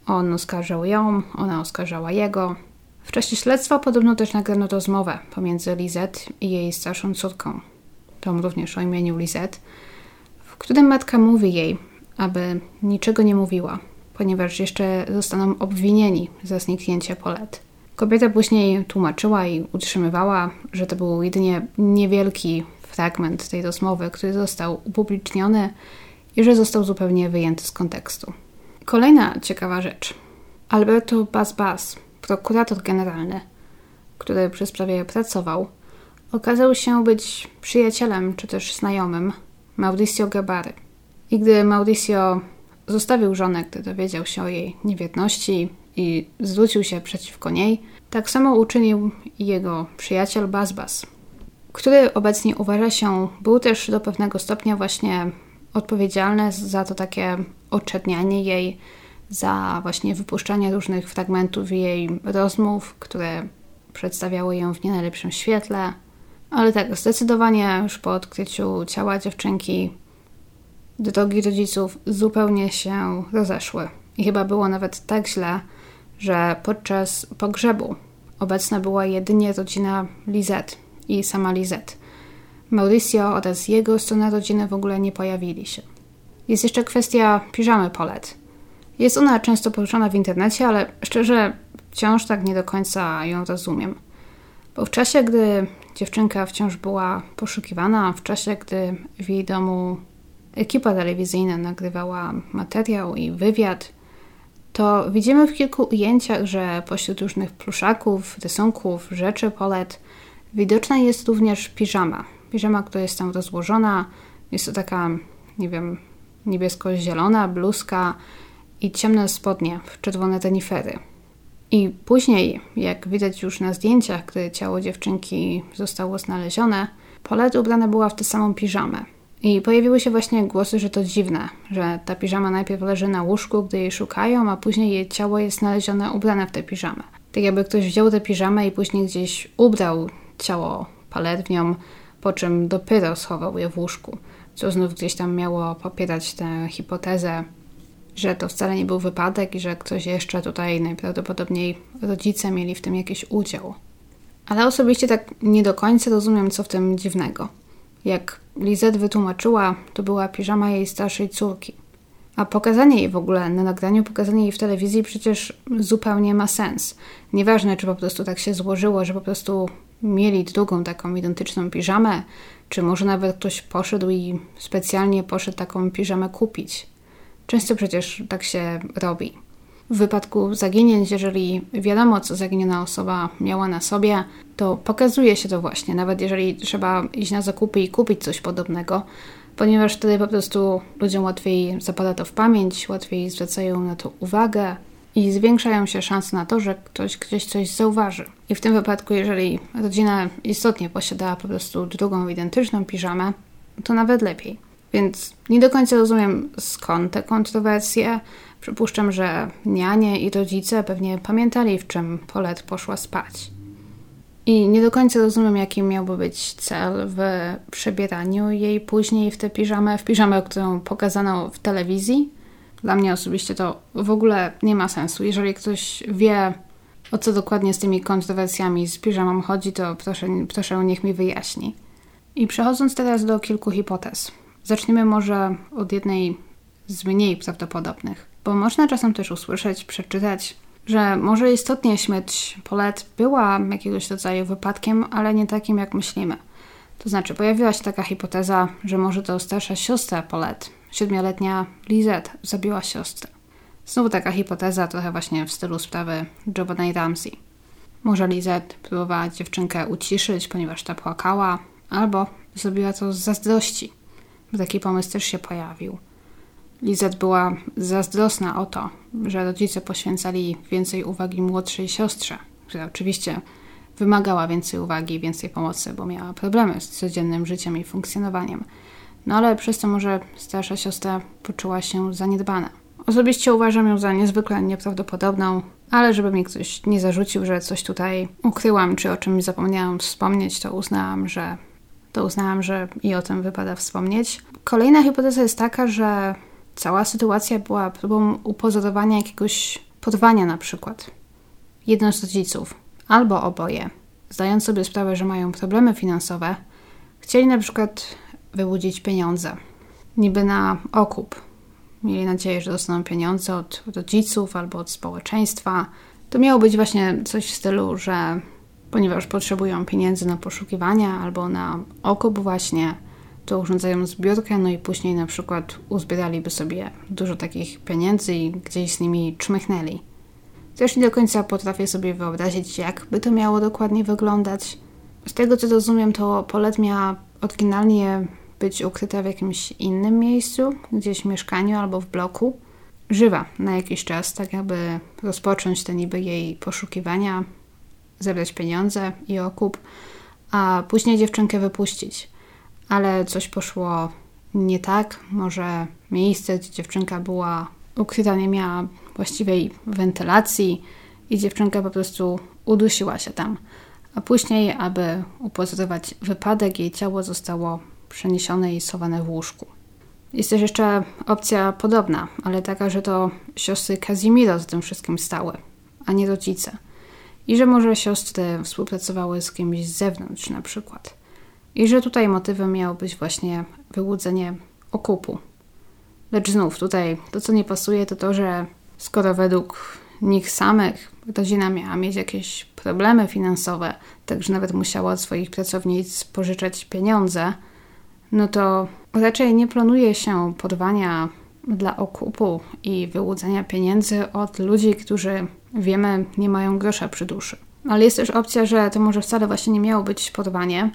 On oskarżał ją, ona oskarżała jego, w czasie śledztwa podobno też nagrano rozmowę pomiędzy Lizette i jej starszą córką, tą również o imieniu Lizette, w którym matka mówi jej, aby niczego nie mówiła, ponieważ jeszcze zostaną obwinieni za zniknięcie Polet. Kobieta później tłumaczyła i utrzymywała, że to był jedynie niewielki fragment tej rozmowy, który został upubliczniony i że został zupełnie wyjęty z kontekstu. Kolejna ciekawa rzecz. Alberto Bas Bas, prokurator generalny, który przy sprawie pracował, okazał się być przyjacielem czy też znajomym Mauricio Gabary. I gdy Mauricio zostawił żonę, gdy dowiedział się o jej niewierności i zwrócił się przeciwko niej, tak samo uczynił jego przyjaciel Bazbas, który obecnie uważa się, był też do pewnego stopnia właśnie odpowiedzialny za to takie oczernianie jej za właśnie wypuszczanie różnych fragmentów jej rozmów, które przedstawiały ją w nie najlepszym świetle. Ale tak, zdecydowanie już po odkryciu ciała dziewczynki drogi rodziców zupełnie się rozeszły. I chyba było nawet tak źle, że podczas pogrzebu obecna była jedynie rodzina Lizette i sama Lizette. Mauricio oraz jego strona rodziny w ogóle nie pojawili się. Jest jeszcze kwestia piżamy Polet. Jest ona często poruszana w internecie, ale szczerze wciąż tak nie do końca ją rozumiem. Bo w czasie, gdy dziewczynka wciąż była poszukiwana, w czasie, gdy w jej domu ekipa telewizyjna nagrywała materiał i wywiad, to widzimy w kilku ujęciach, że pośród różnych pluszaków, rysunków, rzeczy Polet widoczna jest również piżama. Piżama, która jest tam rozłożona. Jest to taka, nie wiem, niebiesko-zielona bluzka i ciemne spodnie w czerwone renifery. I później, jak widać już na zdjęciach, gdy ciało dziewczynki zostało znalezione, Paulette ubrana była w tę samą piżamę. I pojawiły się właśnie głosy, że to dziwne, że ta piżama najpierw leży na łóżku, gdy jej szukają, a później jej ciało jest znalezione ubrane w tę piżamę. Tak jakby ktoś wziął tę piżamę i później gdzieś ubrał ciało paletnią, po czym dopiero schował je w łóżku. Co znów gdzieś tam miało popierać tę hipotezę, że to wcale nie był wypadek i że ktoś jeszcze tutaj najprawdopodobniej rodzice mieli w tym jakiś udział. Ale osobiście tak nie do końca rozumiem, co w tym dziwnego. Jak Lizette wytłumaczyła, to była piżama jej starszej córki. A pokazanie jej w ogóle na nagraniu, pokazanie jej w telewizji przecież zupełnie ma sens. Nieważne, czy po prostu tak się złożyło, że po prostu mieli drugą taką identyczną piżamę, czy może nawet ktoś poszedł i specjalnie poszedł taką piżamę kupić. Często przecież tak się robi. W wypadku zaginięć, jeżeli wiadomo, co zaginiona osoba miała na sobie, to pokazuje się to właśnie, nawet jeżeli trzeba iść na zakupy i kupić coś podobnego, ponieważ wtedy po prostu ludziom łatwiej zapada to w pamięć, łatwiej zwracają na to uwagę i zwiększają się szanse na to, że ktoś gdzieś coś zauważy. I w tym wypadku, jeżeli rodzina istotnie posiadała po prostu drugą identyczną piżamę, to nawet lepiej. Więc nie do końca rozumiem skąd te kontrowersje. Przypuszczam, że nianie i rodzice pewnie pamiętali, w czym Polet poszła spać. I nie do końca rozumiem, jaki miałby być cel w przebieraniu jej później w tę piżamę, w piżamę, którą pokazano w telewizji. Dla mnie osobiście to w ogóle nie ma sensu. Jeżeli ktoś wie, o co dokładnie z tymi kontrowersjami z piżamą chodzi, to proszę, proszę niech mi wyjaśni. I przechodząc teraz do kilku hipotez. Zaczniemy może od jednej z mniej prawdopodobnych, bo można czasem też usłyszeć, przeczytać, że może istotnie śmierć Polet była jakiegoś rodzaju wypadkiem, ale nie takim jak myślimy. To znaczy, pojawiła się taka hipoteza, że może to starsza siostra Polet, siedmioletnia Lizette, zabiła siostrę. Znowu taka hipoteza, trochę właśnie w stylu sprawy Giovanni Ramsey. Może Lizette próbowała dziewczynkę uciszyć, ponieważ ta płakała, albo zrobiła to z zazdrości. Taki pomysł też się pojawił. Lizette była zazdrosna o to, że rodzice poświęcali więcej uwagi młodszej siostrze, która oczywiście wymagała więcej uwagi i więcej pomocy, bo miała problemy z codziennym życiem i funkcjonowaniem. No ale przez to może starsza siostra poczuła się zaniedbana. Osobiście uważam ją za niezwykle nieprawdopodobną, ale żeby mi ktoś nie zarzucił, że coś tutaj ukryłam, czy o czymś zapomniałam wspomnieć, to uznałam, że to uznałam, że i o tym wypada wspomnieć. Kolejna hipoteza jest taka, że cała sytuacja była próbą upozorowania jakiegoś porwania na przykład. Jeden z rodziców, albo oboje, zdając sobie sprawę, że mają problemy finansowe, chcieli na przykład wyłudzić pieniądze, niby na okup. Mieli nadzieję, że dostaną pieniądze od rodziców albo od społeczeństwa. To miało być właśnie coś w stylu, że ponieważ potrzebują pieniędzy na poszukiwania albo na okup właśnie, to urządzają zbiórkę, no i później na przykład uzbieraliby sobie dużo takich pieniędzy i gdzieś z nimi czmychnęli. Też nie do końca potrafię sobie wyobrazić, jak by to miało dokładnie wyglądać. Z tego co rozumiem, to Polet miała oryginalnie być ukryta w jakimś innym miejscu, gdzieś w mieszkaniu albo w bloku. Żywa na jakiś czas, tak aby rozpocząć te niby jej poszukiwania, zebrać pieniądze i okup, a później dziewczynkę wypuścić. Ale coś poszło nie tak. Może miejsce, gdzie dziewczynka była ukryta, nie miała właściwej wentylacji i dziewczynka po prostu udusiła się tam. A później, aby upozorować wypadek, jej ciało zostało przeniesione i schowane w łóżku. Jest też jeszcze opcja podobna, ale taka, że to siostry Kazimiro za tym wszystkim stały, a nie rodzice i że może siostry współpracowały z kimś z zewnątrz na przykład. I że tutaj motywem miało być właśnie wyłudzenie okupu. Lecz znów tutaj to, co nie pasuje, to to, że skoro według nich samych rodzina miała mieć jakieś problemy finansowe, także nawet musiała od swoich pracownic pożyczać pieniądze, no to raczej nie planuje się porwania dla okupu i wyłudzenia pieniędzy od ludzi, którzy wiemy, nie mają grosza przy duszy. Ale jest też opcja, że to może wcale właśnie nie miało być porwanie,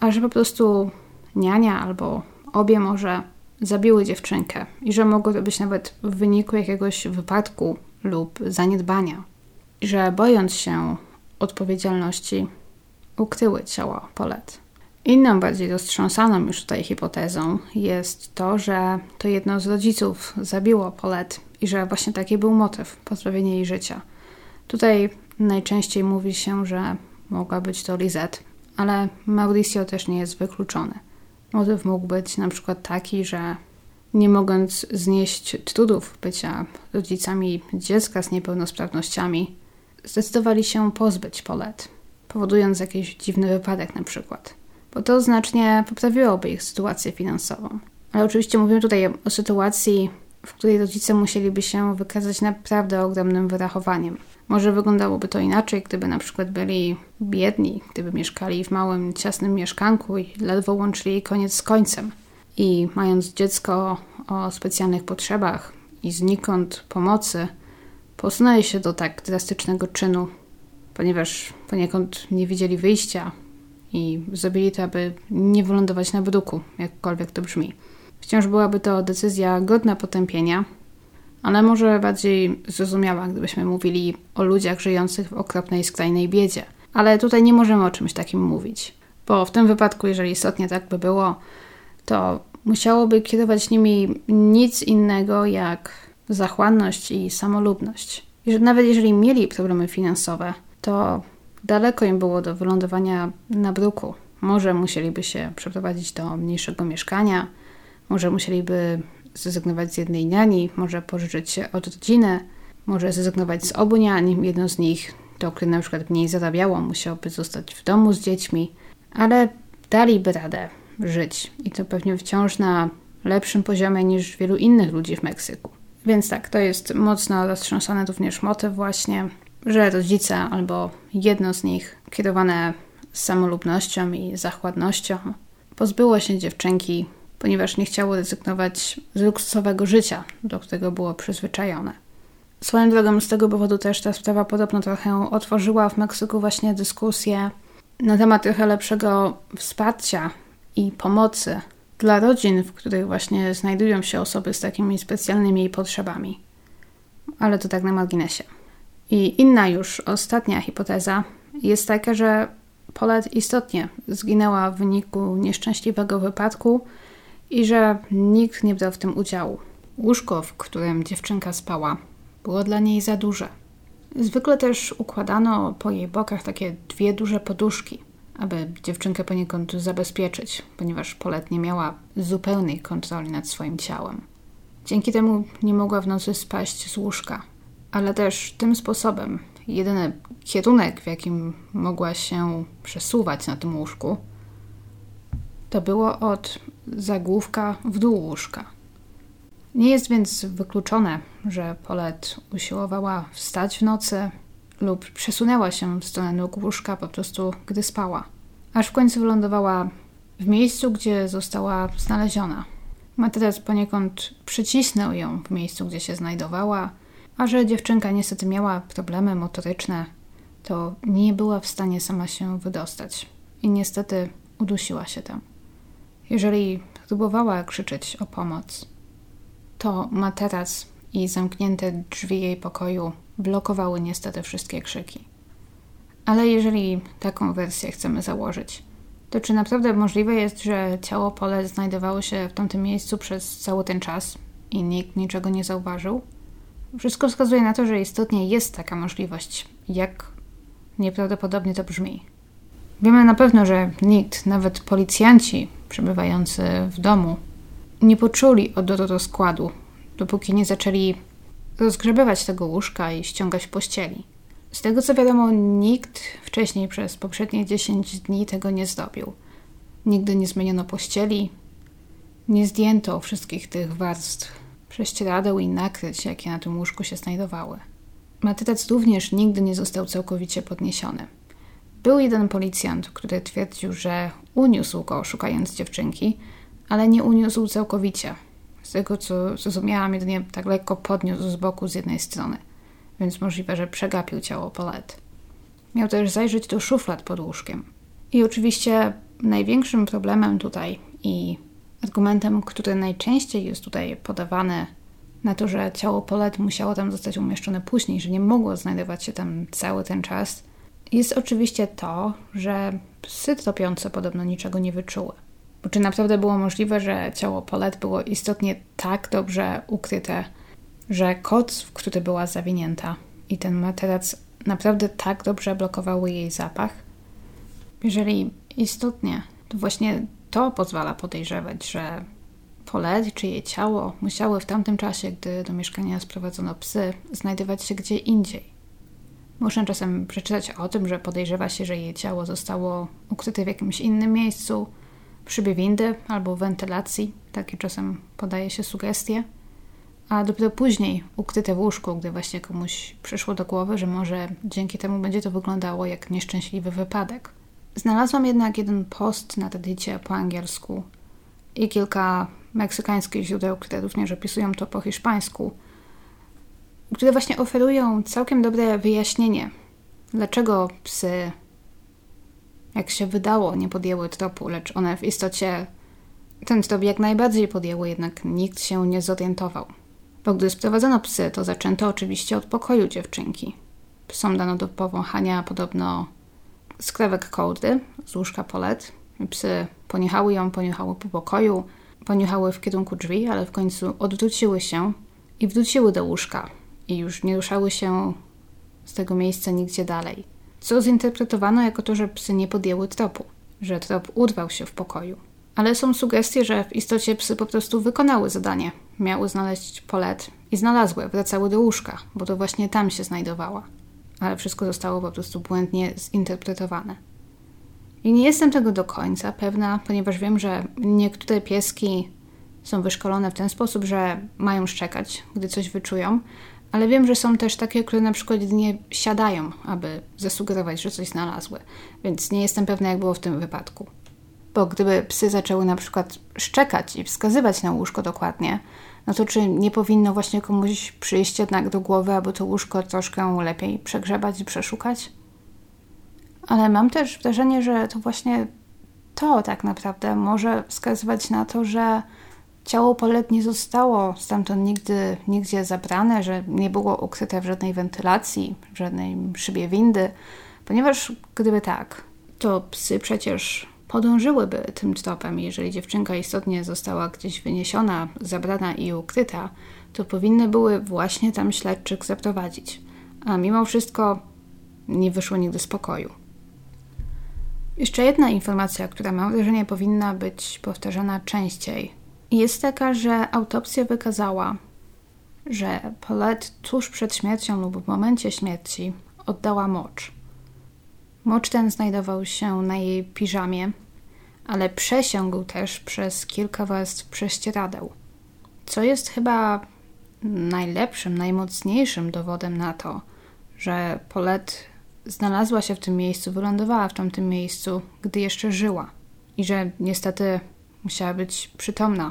a że po prostu niania albo obie może zabiły dziewczynkę i że mogło to być nawet w wyniku jakiegoś wypadku lub zaniedbania. I że bojąc się odpowiedzialności, ukryły ciało Polet. Inną, bardziej roztrząsaną już tutaj hipotezą jest to, że to jedno z rodziców zabiło Paulette i że właśnie taki był motyw pozbawienia jej życia. Tutaj najczęściej mówi się, że mogła być to Lizette, ale Mauricio też nie jest wykluczony. Motyw mógł być na przykład taki, że nie mogąc znieść trudów bycia rodzicami dziecka z niepełnosprawnościami, zdecydowali się pozbyć Paulette, powodując jakiś dziwny wypadek na przykład, bo to znacznie poprawiłoby ich sytuację finansową. Ale oczywiście mówimy tutaj o sytuacji, w której rodzice musieliby się wykazać naprawdę ogromnym wyrachowaniem. Może wyglądałoby to inaczej, gdyby na przykład byli biedni, gdyby mieszkali w małym, ciasnym mieszkanku i ledwo łączyli koniec z końcem. I mając dziecko o specjalnych potrzebach i znikąd pomocy, posunęli się do tak drastycznego czynu, ponieważ poniekąd nie widzieli wyjścia i zrobili to, aby nie wylądować na bruku, jakkolwiek to brzmi. Wciąż byłaby to decyzja godna potępienia, ale może bardziej zrozumiała, gdybyśmy mówili o ludziach żyjących w okropnej, skrajnej biedzie. Ale tutaj nie możemy o czymś takim mówić, bo w tym wypadku, jeżeli istotnie tak by było, to musiałoby kierować nimi nic innego jak zachłanność i samolubność. I nawet jeżeli mieli problemy finansowe, to daleko im było do wylądowania na bruku. Może musieliby się przeprowadzić do mniejszego mieszkania, może musieliby zrezygnować z jednej niani, może pożyczyć się od rodziny, może zrezygnować z obu niani. Jedno z nich, to, które na przykład mniej zarabiało, musiałoby zostać w domu z dziećmi, ale daliby radę żyć i to pewnie wciąż na lepszym poziomie niż wielu innych ludzi w Meksyku. Więc tak, to jest mocno roztrząsany również motyw właśnie, że rodzice albo jedno z nich kierowane samolubnością i zachładnością pozbyło się dziewczynki ponieważ nie chciało rezygnować z luksusowego życia, do którego było przyzwyczajone. Swoją drogą z tego powodu też ta sprawa podobno trochę otworzyła w Meksyku właśnie dyskusję na temat trochę lepszego wsparcia i pomocy dla rodzin, w których właśnie znajdują się osoby z takimi specjalnymi potrzebami. Ale to tak na marginesie. I inna już, ostatnia hipoteza jest taka, że Paulette istotnie zginęła w wyniku nieszczęśliwego wypadku, i że nikt nie brał w tym udziału. Łóżko, w którym dziewczynka spała, było dla niej za duże. Zwykle też układano po jej bokach takie dwie duże poduszki, aby dziewczynkę poniekąd zabezpieczyć, ponieważ Polet nie miała zupełnej kontroli nad swoim ciałem. Dzięki temu nie mogła w nocy spaść z łóżka, ale też tym sposobem jedyny kierunek, w jakim mogła się przesuwać na tym łóżku, to było od zagłówka w dół łóżka. Nie jest więc wykluczone, że Polet usiłowała wstać w nocy lub przesunęła się w stronę nóg łóżka po prostu, gdy spała, aż w końcu wylądowała w miejscu, gdzie została znaleziona. Materac poniekąd przycisnął ją w miejscu, gdzie się znajdowała, a że dziewczynka niestety miała problemy motoryczne, to nie była w stanie sama się wydostać i niestety udusiła się tam. Jeżeli próbowała krzyczeć o pomoc, to materac i zamknięte drzwi jej pokoju blokowały niestety wszystkie krzyki. Ale jeżeli taką wersję chcemy założyć, to czy naprawdę możliwe jest, że ciało Pole znajdowało się w tamtym miejscu przez cały ten czas i nikt niczego nie zauważył? Wszystko wskazuje na to, że istotnie jest taka możliwość, jak nieprawdopodobnie to brzmi. Wiemy na pewno, że nikt, nawet policjanci przebywający w domu, nie poczuli odoru rozkładu, dopóki nie zaczęli rozgrzebywać tego łóżka i ściągać pościeli. Z tego co wiadomo, nikt wcześniej przez poprzednie 10 dni tego nie zdobił. Nigdy nie zmieniono pościeli, nie zdjęto wszystkich tych warstw prześcieradeł i nakryć, jakie na tym łóżku się znajdowały. Materac również nigdy nie został całkowicie podniesiony. Był jeden policjant, który twierdził, że uniósł go szukając dziewczynki, ale nie uniósł całkowicie. Z tego co zrozumiałam, jedynie tak lekko podniósł z boku z jednej strony, więc możliwe, że przegapił ciało Paulette. Miał też zajrzeć do szuflad pod łóżkiem. I oczywiście największym problemem tutaj i argumentem, który najczęściej jest tutaj podawany na to, że ciało Paulette musiało tam zostać umieszczone później, że nie mogło znajdować się tam cały ten czas – jest oczywiście to, że psy tropiące podobno niczego nie wyczuły. Bo czy naprawdę było możliwe, że ciało Polet było istotnie tak dobrze ukryte, że koc, w który była zawinięta i ten materac naprawdę tak dobrze blokowały jej zapach? Jeżeli istotnie, to właśnie to pozwala podejrzewać, że Polet czy jej ciało musiały w tamtym czasie, gdy do mieszkania sprowadzono psy, znajdować się gdzie indziej. Można czasem przeczytać o tym, że podejrzewa się, że jej ciało zostało ukryte w jakimś innym miejscu, szybie windy albo wentylacji. Takie czasem podaje się sugestie. A dopiero później ukryte w łóżku, gdy właśnie komuś przyszło do głowy, że może dzięki temu będzie to wyglądało jak nieszczęśliwy wypadek. Znalazłam jednak jeden post na Reddicie po angielsku i kilka meksykańskich źródeł, które również opisują to po hiszpańsku, które właśnie oferują całkiem dobre wyjaśnienie, dlaczego psy, jak się wydało, nie podjęły tropu, lecz one w istocie ten trop jak najbardziej podjęły, jednak nikt się nie zorientował. Bo gdy sprowadzono psy, to zaczęto oczywiście od pokoju dziewczynki. Psom dano do powąchania podobno skrawek kołdry z łóżka polet. Psy ponichały ją, ponichały po pokoju, ponichały w kierunku drzwi, ale w końcu odwróciły się i wróciły do łóżka i już nie ruszały się z tego miejsca nigdzie dalej. Co zinterpretowano jako to, że psy nie podjęły tropu, że trop urwał się w pokoju. Ale są sugestie, że w istocie psy po prostu wykonały zadanie. Miały znaleźć polet i znalazły, wracały do łóżka, bo to właśnie tam się znajdowała. Ale wszystko zostało po prostu błędnie zinterpretowane. I nie jestem tego do końca pewna, ponieważ wiem, że niektóre pieski są wyszkolone w ten sposób, że mają szczekać, gdy coś wyczują, ale wiem, że są też takie, które na przykład nie siadają, aby zasugerować, że coś znalazły, więc nie jestem pewna, jak było w tym wypadku. Bo gdyby psy zaczęły na przykład szczekać i wskazywać na łóżko dokładnie, no to czy nie powinno właśnie komuś przyjść jednak do głowy, aby to łóżko troszkę lepiej przegrzebać i przeszukać? Ale mam też wrażenie, że to właśnie to tak naprawdę może wskazywać na to, że ciało Polet nie zostało stamtąd nigdy nigdzie zabrane, że nie było ukryte w żadnej wentylacji, w żadnej szybie windy, ponieważ gdyby tak, to psy przecież podążyłyby tym tropem. Jeżeli dziewczynka istotnie została gdzieś wyniesiona, zabrana i ukryta, to powinny były właśnie tam śledczych zaprowadzić. A mimo wszystko nie wyszło nigdy z pokoju. Jeszcze jedna informacja, która mam wrażenie powinna być powtarzana częściej, jest taka, że autopsja wykazała, że Paulette tuż przed śmiercią lub w momencie śmierci oddała mocz. Mocz ten znajdował się na jej piżamie, ale przesiągł też przez kilka warstw prześcieradeł, co jest chyba najlepszym, najmocniejszym dowodem na to, że Paulette znalazła się w tym miejscu, wylądowała w tamtym miejscu, gdy jeszcze żyła i że niestety musiała być przytomna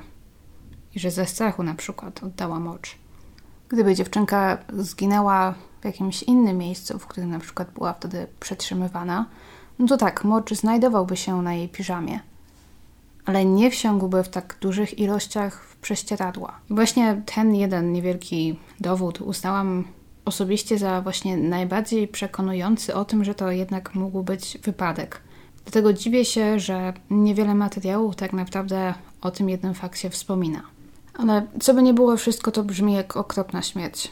i że ze strachu na przykład oddała mocz. Gdyby dziewczynka zginęła w jakimś innym miejscu, w którym na przykład była wtedy przetrzymywana, no to tak, mocz znajdowałby się na jej piżamie, ale nie wsiągłby w tak dużych ilościach w prześcieradła. I właśnie ten jeden niewielki dowód uznałam osobiście za właśnie najbardziej przekonujący o tym, że to jednak mógł być wypadek. Dlatego dziwię się, że niewiele materiałów tak naprawdę o tym jednym fakcie wspomina. Ale co by nie było, wszystko to brzmi jak okropna śmierć.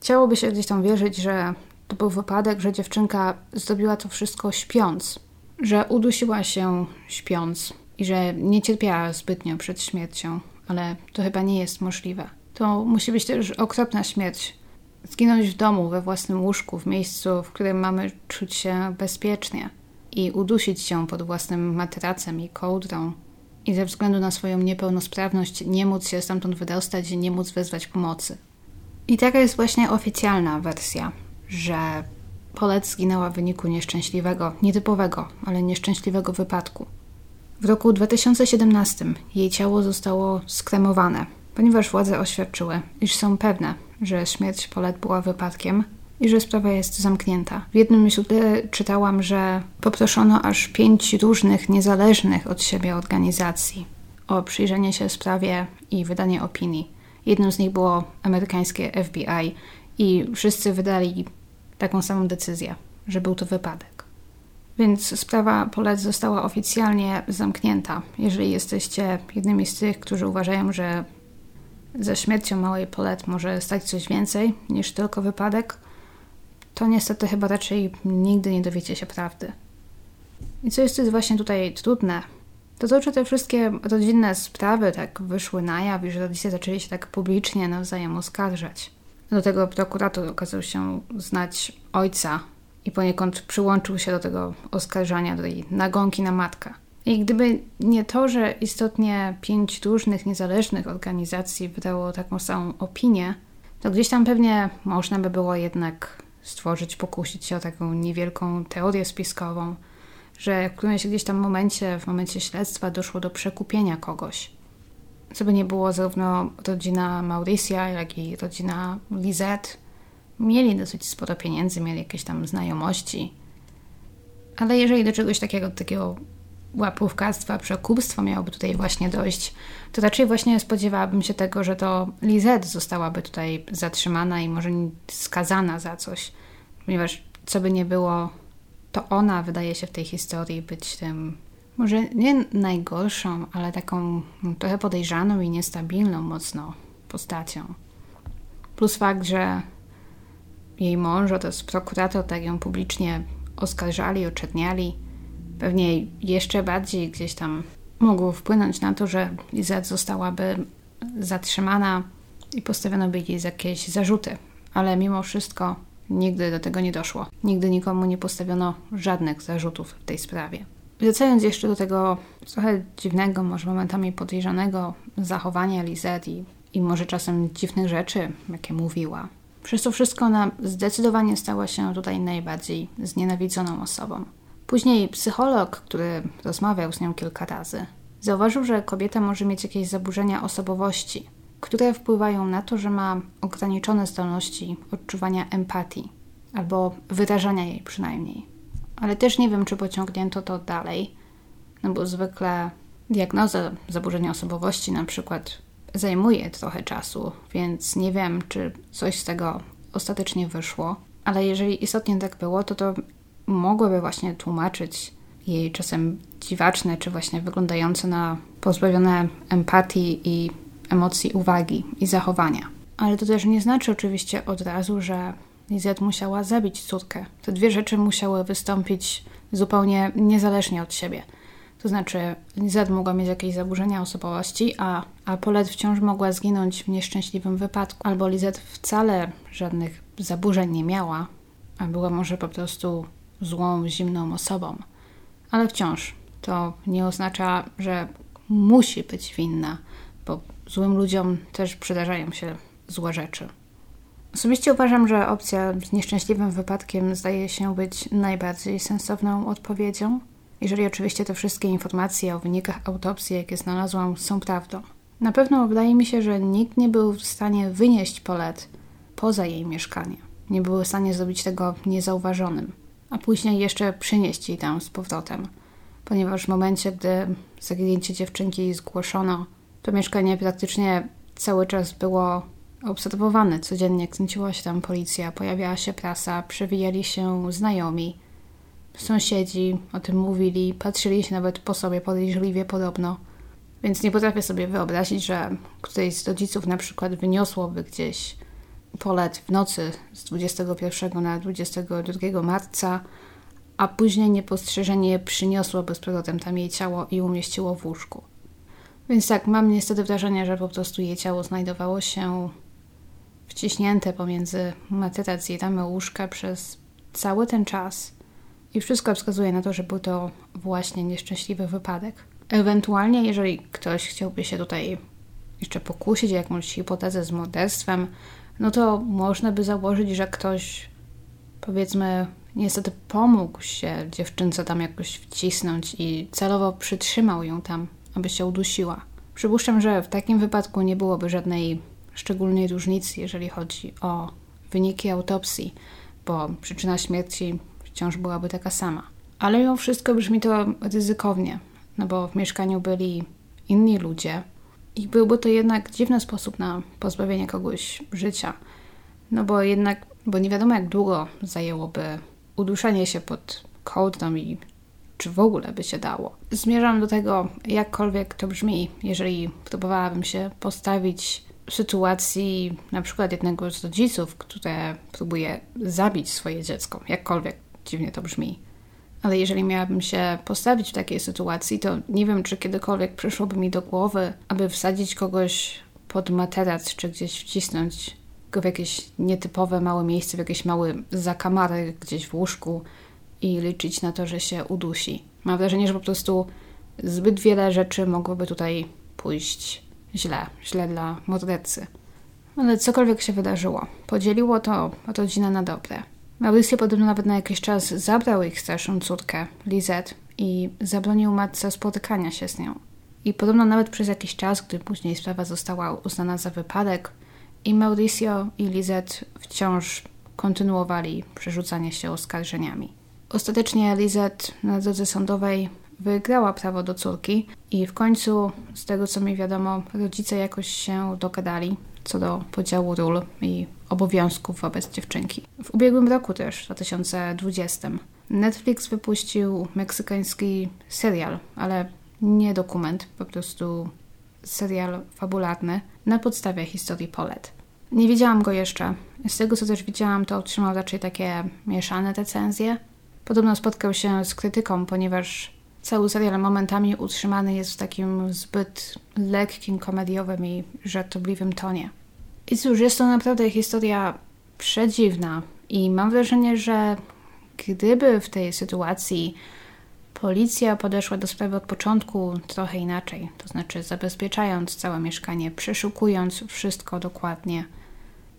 Chciałoby się gdzieś tam wierzyć, że to był wypadek, że dziewczynka zrobiła to wszystko śpiąc, że udusiła się śpiąc i że nie cierpiała zbytnio przed śmiercią, ale to chyba nie jest możliwe. To musi być też okropna śmierć. Zginąć w domu, we własnym łóżku, w miejscu, w którym mamy czuć się bezpiecznie i udusić się pod własnym materacem i kołdrą, i ze względu na swoją niepełnosprawność nie móc się stamtąd wydostać, nie móc wezwać pomocy. I taka jest właśnie oficjalna wersja, że Polec zginęła w wyniku nieszczęśliwego, nietypowego, ale nieszczęśliwego wypadku. W roku 2017 jej ciało zostało skremowane, ponieważ władze oświadczyły, iż są pewne, że śmierć Polet była wypadkiem, i że sprawa jest zamknięta. W jednym źródle czytałam, że poproszono aż pięć różnych, niezależnych od siebie organizacji o przyjrzenie się sprawie i wydanie opinii. Jednym z nich było amerykańskie FBI i wszyscy wydali taką samą decyzję, że był to wypadek. Więc sprawa Polet została oficjalnie zamknięta. Jeżeli jesteście jednymi z tych, którzy uważają, że ze śmiercią małej Polet może stać coś więcej niż tylko wypadek, to niestety chyba raczej nigdy nie dowiecie się prawdy. I co jest właśnie tutaj trudne, to to, że te wszystkie rodzinne sprawy tak wyszły na jaw i że rodzice zaczęli się tak publicznie nawzajem oskarżać. Do tego prokurator okazał się znać ojca i poniekąd przyłączył się do tego oskarżania, do tej nagonki na matkę. I gdyby nie to, że istotnie pięć różnych niezależnych organizacji wydało taką samą opinię, to gdzieś tam pewnie można by było jednak stworzyć, pokusić się o taką niewielką teorię spiskową, że w którymś gdzieś tam momencie, w momencie śledztwa doszło do przekupienia kogoś. Co by nie było, zarówno rodzina Mauricia, jak i rodzina Lizette mieli dosyć sporo pieniędzy, mieli jakieś tam znajomości. Ale jeżeli do czegoś takiego, takiego łapówkarstwa, przekupstwa miałoby tutaj właśnie dojść, to raczej właśnie spodziewałabym się tego, że to Lizette zostałaby tutaj zatrzymana i może skazana za coś, ponieważ co by nie było, to ona wydaje się w tej historii być tym, może nie najgorszą, ale taką trochę podejrzaną i niestabilną mocno postacią. Plus fakt, że jej mąż oraz prokurator tak ją publicznie oskarżali, oczerniali, pewnie jeszcze bardziej gdzieś tam mogło wpłynąć na to, że Lizette zostałaby zatrzymana i postawiono by jej jakieś zarzuty. Ale mimo wszystko nigdy do tego nie doszło. Nigdy nikomu nie postawiono żadnych zarzutów w tej sprawie. Wracając jeszcze do tego trochę dziwnego, może momentami podejrzanego zachowania Lizette i, i może czasem dziwnych rzeczy, jakie mówiła. Przez to wszystko ona zdecydowanie stała się tutaj najbardziej znienawidzoną osobą. Później psycholog, który rozmawiał z nią kilka razy, zauważył, że kobieta może mieć jakieś zaburzenia osobowości, które wpływają na to, że ma ograniczone zdolności odczuwania empatii albo wyrażania jej przynajmniej. Ale też nie wiem, czy pociągnięto to dalej, no bo zwykle diagnoza zaburzenia osobowości na przykład zajmuje trochę czasu, więc nie wiem, czy coś z tego ostatecznie wyszło. Ale jeżeli istotnie tak było, to to mogłyby właśnie tłumaczyć jej czasem dziwaczne, czy właśnie wyglądające na pozbawione empatii i emocji uwagi i zachowania. Ale to też nie znaczy oczywiście od razu, że Lizette musiała zabić córkę. Te dwie rzeczy musiały wystąpić zupełnie niezależnie od siebie. To znaczy, Lizette mogła mieć jakieś zaburzenia osobowości, a, a Paulette wciąż mogła zginąć w nieszczęśliwym wypadku. Albo Lizette wcale żadnych zaburzeń nie miała, a była może po prostu złą, zimną osobą. Ale wciąż to nie oznacza, że musi być winna, bo złym ludziom też przydarzają się złe rzeczy. Osobiście uważam, że opcja z nieszczęśliwym wypadkiem zdaje się być najbardziej sensowną odpowiedzią, jeżeli oczywiście te wszystkie informacje o wynikach autopsji, jakie znalazłam, są prawdą. Na pewno wydaje mi się, że nikt nie był w stanie wynieść Polet poza jej mieszkanie. Nie był w stanie zrobić tego niezauważonym a później jeszcze przynieść jej tam z powrotem, ponieważ w momencie, gdy zaginięcie dziewczynki zgłoszono, to mieszkanie praktycznie cały czas było obserwowane. Codziennie kręciła się tam policja, pojawiała się prasa, przewijali się znajomi. Sąsiedzi o tym mówili, patrzyli się nawet po sobie podejrzliwie podobno. Więc nie potrafię sobie wyobrazić, że któryś z rodziców na przykład wyniosłoby gdzieś polet w nocy z 21 na 22 marca, a później niepostrzeżenie przyniosło bez powrotem tam jej ciało i umieściło w łóżku. Więc tak, mam niestety wrażenie, że po prostu jej ciało znajdowało się wciśnięte pomiędzy materac i ramy łóżka przez cały ten czas i wszystko wskazuje na to, że był to właśnie nieszczęśliwy wypadek. Ewentualnie, jeżeli ktoś chciałby się tutaj jeszcze pokusić jakąś hipotezę z morderstwem, no to można by założyć, że ktoś powiedzmy niestety pomógł się dziewczynce tam jakoś wcisnąć i celowo przytrzymał ją tam, aby się udusiła. Przypuszczam, że w takim wypadku nie byłoby żadnej szczególnej różnicy, jeżeli chodzi o wyniki autopsji, bo przyczyna śmierci wciąż byłaby taka sama. Ale mimo wszystko brzmi to ryzykownie, no bo w mieszkaniu byli inni ludzie, i byłby to jednak dziwny sposób na pozbawienie kogoś życia. No bo jednak, bo nie wiadomo jak długo zajęłoby uduszenie się pod kołdną i czy w ogóle by się dało. Zmierzam do tego, jakkolwiek to brzmi, jeżeli próbowałabym się postawić w sytuacji na przykład jednego z rodziców, które próbuje zabić swoje dziecko, jakkolwiek dziwnie to brzmi. Ale jeżeli miałabym się postawić w takiej sytuacji, to nie wiem, czy kiedykolwiek przyszłoby mi do głowy, aby wsadzić kogoś pod materac, czy gdzieś wcisnąć go w jakieś nietypowe małe miejsce, w jakieś małe zakamary gdzieś w łóżku i liczyć na to, że się udusi. Mam wrażenie, że po prostu zbyt wiele rzeczy mogłoby tutaj pójść źle, źle dla mordercy. Ale cokolwiek się wydarzyło, podzieliło to rodzinę na dobre. Mauricio podobno nawet na jakiś czas zabrał ich starszą córkę, Lizette, i zabronił matce spotykania się z nią. I podobno nawet przez jakiś czas, gdy później sprawa została uznana za wypadek, i Mauricio i Lizette wciąż kontynuowali przerzucanie się oskarżeniami. Ostatecznie Lizette na drodze sądowej wygrała prawo do córki i w końcu, z tego co mi wiadomo, rodzice jakoś się dogadali co do podziału ról i obowiązków wobec dziewczynki. W ubiegłym roku też, w 2020, Netflix wypuścił meksykański serial, ale nie dokument, po prostu serial fabularny na podstawie historii Polet. Nie widziałam go jeszcze. Z tego co też widziałam, to otrzymał raczej takie mieszane recenzje. Podobno spotkał się z krytyką, ponieważ cały serial momentami utrzymany jest w takim zbyt lekkim, komediowym i żartobliwym tonie. I cóż, jest to naprawdę historia przedziwna i mam wrażenie, że gdyby w tej sytuacji policja podeszła do sprawy od początku trochę inaczej, to znaczy zabezpieczając całe mieszkanie, przeszukując wszystko dokładnie,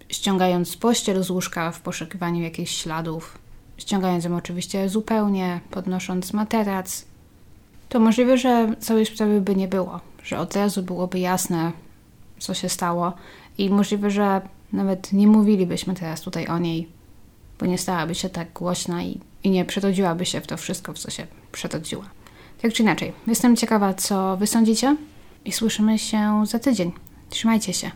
ściągając pościel z łóżka w poszukiwaniu jakichś śladów, ściągając ją oczywiście zupełnie, podnosząc materac, to możliwe, że całej sprawy by nie było, że od razu byłoby jasne, co się stało i możliwe, że nawet nie mówilibyśmy teraz tutaj o niej, bo nie stałaby się tak głośna i, i nie przetodziłaby się w to wszystko, w co się przetodziła. Tak czy inaczej, jestem ciekawa, co Wy sądzicie i słyszymy się za tydzień. Trzymajcie się.